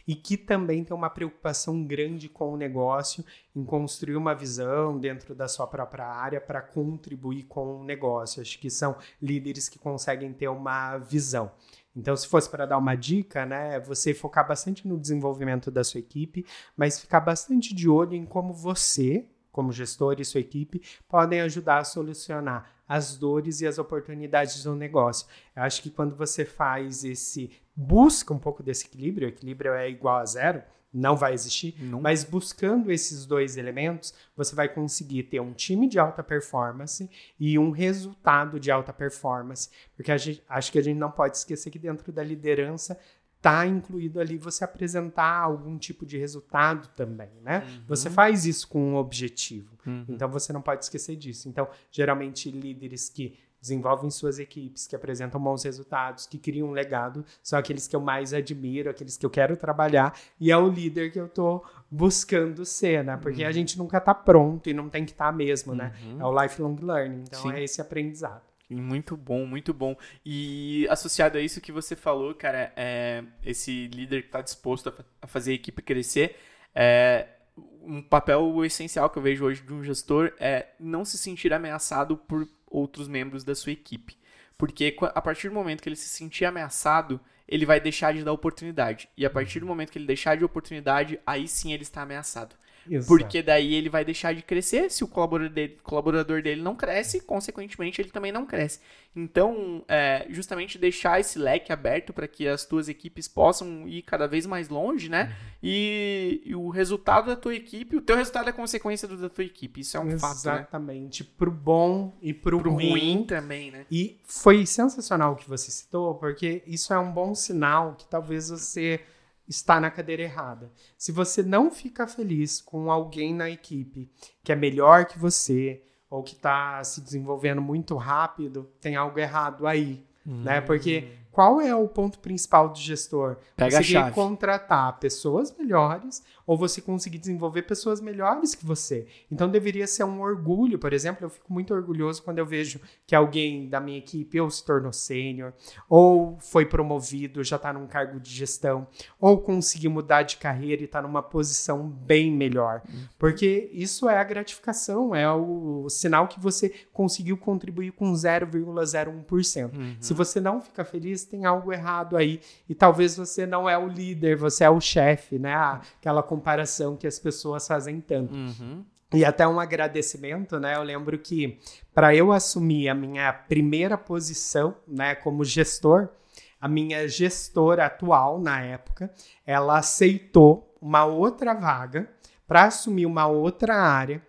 e que também tem uma preocupação grande com o negócio, em construir uma visão dentro da sua própria área para contribuir com o negócio. Acho que são líderes que conseguem ter uma visão. Então, se fosse para dar uma dica, né, você focar bastante no desenvolvimento da sua equipe, mas ficar bastante de olho em como você, como gestor e sua equipe, podem ajudar a solucionar as dores e as oportunidades do negócio. Eu acho que quando você faz esse busca um pouco desse equilíbrio, equilíbrio é igual a zero, não vai existir, não. mas buscando esses dois elementos, você vai conseguir ter um time de alta performance e um resultado de alta performance, porque gente, acho que a gente não pode esquecer que dentro da liderança está incluído ali você apresentar algum tipo de resultado também, né? Uhum. Você faz isso com um objetivo, uhum. então você não pode esquecer disso. Então, geralmente líderes que desenvolvem suas equipes, que apresentam bons resultados, que criam um legado, são aqueles que eu mais admiro, aqueles que eu quero trabalhar, e é o líder que eu tô buscando ser, né? Porque uhum. a gente nunca tá pronto e não tem que estar tá mesmo, né? Uhum. É o lifelong learning, então Sim. é esse aprendizado. Muito bom, muito bom. E associado a isso que você falou, cara, é esse líder que está disposto a, a, fazer a equipe crescer, é um papel essencial que eu vejo hoje de um gestor é não se sentir ameaçado por outros membros da sua equipe. Porque a partir do momento que ele se sentir ameaçado, ele vai deixar de dar oportunidade. E a partir do momento que ele deixar de oportunidade, aí sim ele está ameaçado. Exato. Porque daí ele vai deixar de crescer. Se o colaborador dele, colaborador dele não cresce, consequentemente ele também não cresce. Então, é, justamente deixar esse leque aberto para que as tuas equipes possam ir cada vez mais longe, né? Uhum. E, e, o resultado da tua equipe, o teu resultado é consequência do, da tua equipe. Isso é um Exatamente. fato. Né? Exatamente. Pro bom e pro, pro ruim. ruim também, né? E foi sensacional o que você citou, porque isso é um bom sinal que talvez você está na cadeira errada. Se você não fica feliz com alguém na equipe que é melhor que você ou que está se desenvolvendo muito rápido, tem algo errado aí, hum. né? Porque qual é o ponto principal do gestor? Pega você contratar pessoas melhores ou você conseguir desenvolver pessoas melhores que você. Então deveria ser um orgulho, por exemplo, eu fico muito orgulhoso quando eu vejo que alguém da minha equipe ou se tornou sênior, ou foi promovido, já está num cargo de gestão, ou conseguiu mudar de carreira e está numa posição bem melhor. Uhum. Porque isso é a gratificação, é o sinal que você conseguiu contribuir com 0,01%. Uhum. Se você não fica feliz, tem algo errado aí e talvez você não é o líder, você é o chefe, né? Aquela comparação que as pessoas fazem tanto. Uhum. E até um agradecimento, né? Eu lembro que para eu assumir a minha primeira posição, né, como gestor, a minha gestora atual na época, ela aceitou uma outra vaga para assumir uma outra área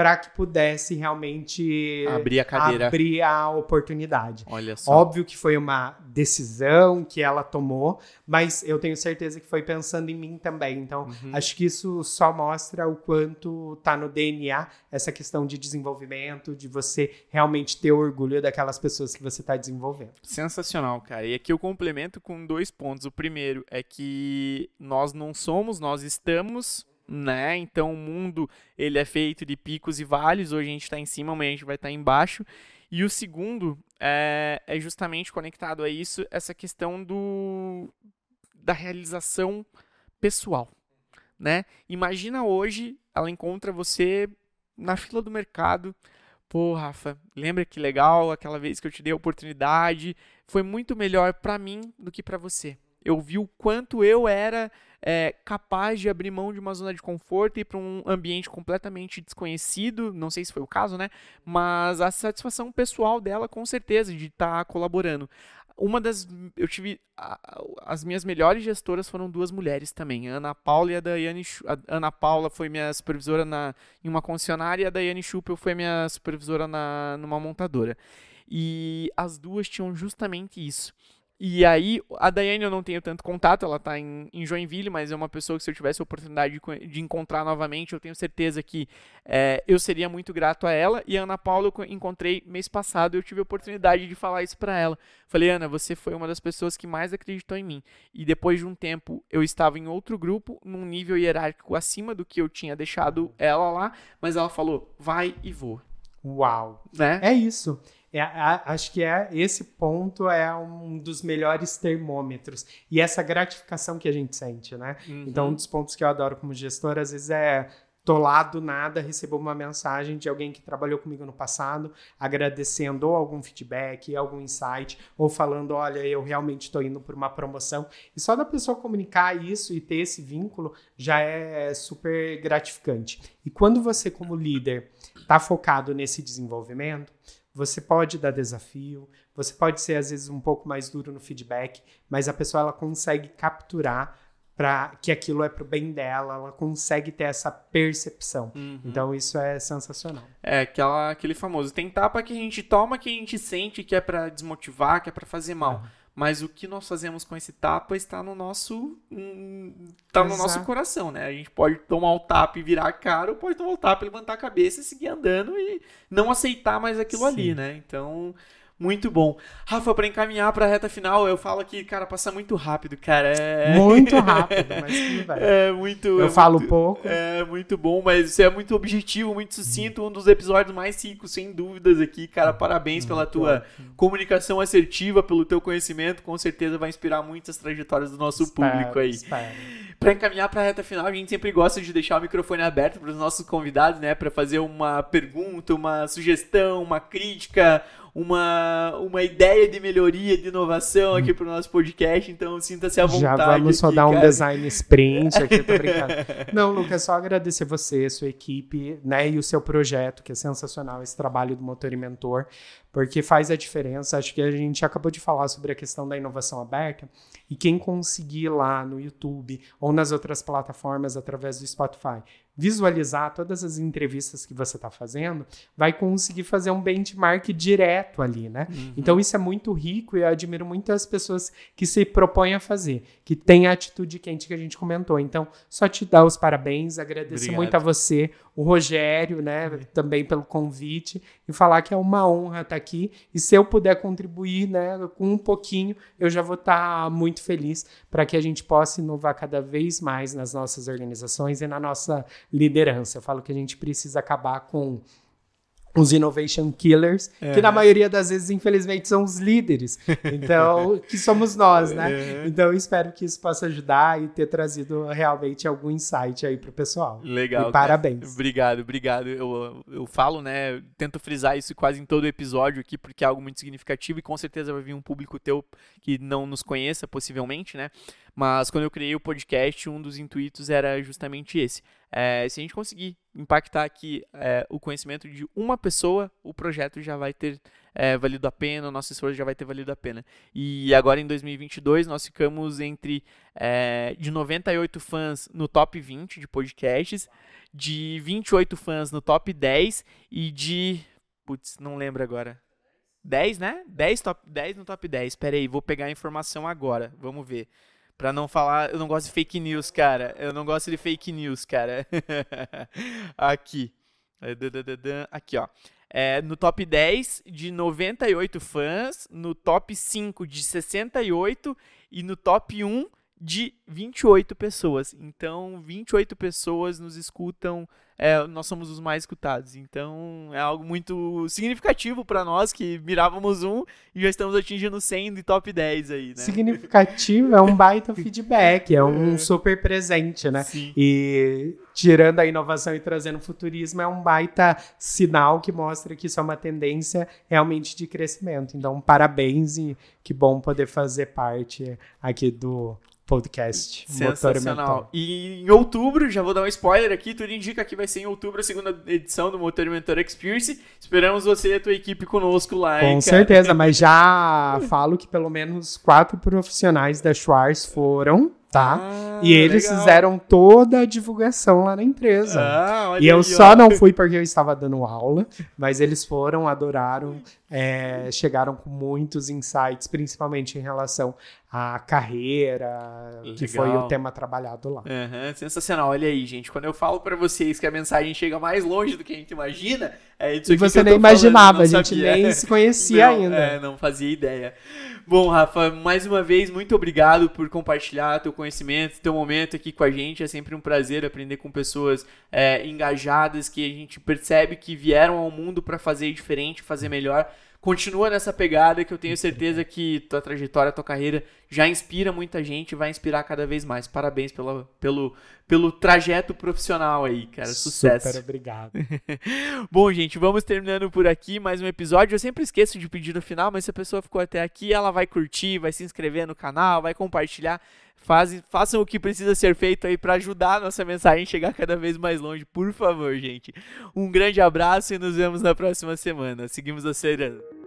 para que pudesse realmente abrir a cadeira, abrir a oportunidade. Olha só. Óbvio que foi uma decisão que ela tomou, mas eu tenho certeza que foi pensando em mim também. Então, uhum. acho que isso só mostra o quanto tá no DNA essa questão de desenvolvimento, de você realmente ter orgulho daquelas pessoas que você está desenvolvendo. Sensacional, cara. E aqui eu complemento com dois pontos. O primeiro é que nós não somos, nós estamos né? Então o mundo ele é feito de picos e vales. Hoje a gente está em cima, amanhã a gente vai estar tá embaixo. E o segundo é, é justamente conectado a isso, essa questão do da realização pessoal, né? Imagina hoje ela encontra você na fila do mercado. Pô, Rafa, lembra que legal aquela vez que eu te dei a oportunidade? Foi muito melhor para mim do que para você. Eu vi o quanto eu era é, capaz de abrir mão de uma zona de conforto e para um ambiente completamente desconhecido, não sei se foi o caso, né? Mas a satisfação pessoal dela, com certeza, de estar tá colaborando. Uma das. Eu tive. As minhas melhores gestoras foram duas mulheres também, a Ana Paula e a Daiane. A Ana Paula foi minha supervisora na, em uma concessionária e a Daiane Schuppel foi minha supervisora na, numa montadora. E as duas tinham justamente isso e aí, a Daiane eu não tenho tanto contato, ela está em, em, Joinville, mas é uma pessoa que se eu tivesse a oportunidade de, de encontrar novamente, eu tenho certeza que é, eu seria muito grato a ela. E a Ana Paula eu encontrei mês passado, eu tive a oportunidade de falar isso para ela. Falei, Ana, você foi uma das pessoas que mais acreditou em mim. E depois de um tempo, eu estava em outro grupo, num nível hierárquico acima do que eu tinha deixado ela lá, mas ela falou, vai e voa. Uau! Né? É isso. É, acho que é esse ponto é um dos melhores termômetros e essa gratificação que a gente sente, né? Uhum. Então, um dos pontos que eu adoro como gestor, às vezes é tô lá do nada, recebo uma mensagem de alguém que trabalhou comigo no passado, agradecendo ou algum feedback, algum insight, ou falando, olha, eu realmente estou indo por uma promoção. E só da pessoa comunicar isso e ter esse vínculo já é super gratificante. E quando você, como líder, está focado nesse desenvolvimento, você pode dar desafio, você pode ser às vezes um pouco mais duro no feedback, mas a pessoa ela consegue capturar para que aquilo é pro bem dela, ela consegue ter essa percepção. Uhum. Então isso é sensacional. É aquela, aquele famoso tem tapa que a gente toma que a gente sente que é para desmotivar, que é para fazer mal. Uhum. Mas o que nós fazemos com esse tapa está no nosso está no nosso coração, né? A gente pode tomar o tapa e virar a cara, ou pode tomar o tapa e levantar a cabeça e seguir andando e não aceitar mais aquilo Sim. ali, né? Então, muito bom. Rafa, para encaminhar para a reta final, eu falo que, cara, passa muito rápido, cara. É... Muito rápido, mas tudo bem. *laughs* É muito. Eu é falo muito, pouco. É muito bom, mas você é muito objetivo, muito sucinto. Um dos episódios mais cinco, sem dúvidas, aqui, cara. Parabéns pela tua comunicação assertiva, pelo teu conhecimento. Com certeza vai inspirar muitas trajetórias do nosso espero, público aí. Para encaminhar para a reta final, a gente sempre gosta de deixar o microfone aberto para os nossos convidados, né? Para fazer uma pergunta, uma sugestão, uma crítica, uma, uma ideia de melhoria, de inovação aqui pro nosso podcast, então sinta-se à vontade. Já vamos só dar um design sprint aqui, tô brincando. Não, Lucas, só agradecer você, sua equipe, né, e o seu projeto, que é sensacional, esse trabalho do Motor e Mentor, porque faz a diferença. Acho que a gente acabou de falar sobre a questão da inovação aberta e quem conseguir lá no YouTube ou nas outras plataformas através do Spotify visualizar todas as entrevistas que você está fazendo, vai conseguir fazer um benchmark direto ali, né? Uhum. Então isso é muito rico e eu admiro muitas pessoas que se propõem a fazer, que têm a atitude quente que a gente comentou. Então, só te dar os parabéns, agradeço Obrigado. muito a você, o Rogério, né, também pelo convite e falar que é uma honra estar aqui e se eu puder contribuir, né, com um pouquinho, eu já vou estar muito feliz para que a gente possa inovar cada vez mais nas nossas organizações e na nossa liderança. Eu falo que a gente precisa acabar com os innovation killers, é. que na maioria das vezes, infelizmente, são os líderes. Então, *laughs* que somos nós, né? É. Então, eu espero que isso possa ajudar e ter trazido realmente algum insight aí pro pessoal. Legal. E parabéns. Obrigado, obrigado. Eu, eu falo, né? Tento frisar isso quase em todo episódio aqui, porque é algo muito significativo e com certeza vai vir um público teu que não nos conheça, possivelmente, né? Mas quando eu criei o podcast, um dos intuitos era justamente esse. É, se a gente conseguir impactar aqui é, o conhecimento de uma pessoa, o projeto já vai ter é, valido a pena, o nosso esforço já vai ter valido a pena. E agora em 2022 nós ficamos entre é, de 98 fãs no top 20 de podcasts, de 28 fãs no top 10 e de. Putz, não lembro agora. 10, né? 10, top, 10 no top 10. Pera aí, vou pegar a informação agora. Vamos ver. Pra não falar, eu não gosto de fake news, cara. Eu não gosto de fake news, cara. *laughs* Aqui. É, aqui, ó. É, no top 10 de 98 fãs, no top 5 de 68 e no top 1 de 28 pessoas. Então, 28 pessoas nos escutam é, nós somos os mais escutados. Então é algo muito significativo para nós que mirávamos um e já estamos atingindo 100 de top 10 aí, né? Significativo é um baita feedback, é um é. super presente, né? Sim. E tirando a inovação e trazendo futurismo é um baita sinal que mostra que isso é uma tendência realmente de crescimento. Então, parabéns e que bom poder fazer parte aqui do podcast. Sensacional. E em outubro, já vou dar um spoiler aqui, tudo indica que vai ser em outubro a segunda edição do Motor Mentor Experience. Esperamos você e a tua equipe conosco lá, Com hein, certeza, mas já *laughs* falo que pelo menos quatro profissionais da Schwarz foram tá? Ah, e eles legal. fizeram toda a divulgação lá na empresa. Ah, e eu aí, só ó. não fui porque eu estava dando aula, mas eles foram, adoraram, é, chegaram com muitos insights, principalmente em relação à carreira, legal. que foi o tema trabalhado lá. Uhum, sensacional. Olha aí, gente. Quando eu falo para vocês que a mensagem chega mais longe do que a gente imagina, é isso e você nem imaginava, falando, a gente sabia. nem se conhecia não, ainda. É, não fazia ideia. Bom, Rafa, mais uma vez, muito obrigado por compartilhar teu conhecimento, teu momento aqui com a gente. É sempre um prazer aprender com pessoas é, engajadas que a gente percebe que vieram ao mundo para fazer diferente, fazer melhor. Continua nessa pegada que eu tenho certeza que tua trajetória, tua carreira já inspira muita gente e vai inspirar cada vez mais. Parabéns pelo, pelo, pelo trajeto profissional aí, cara. Sucesso. Super obrigado. *laughs* Bom, gente, vamos terminando por aqui mais um episódio. Eu sempre esqueço de pedir no final, mas se a pessoa ficou até aqui, ela vai curtir, vai se inscrever no canal, vai compartilhar. Faz, façam o que precisa ser feito aí para ajudar a nossa mensagem a chegar cada vez mais longe, por favor, gente. Um grande abraço e nos vemos na próxima semana. Seguimos acelerando.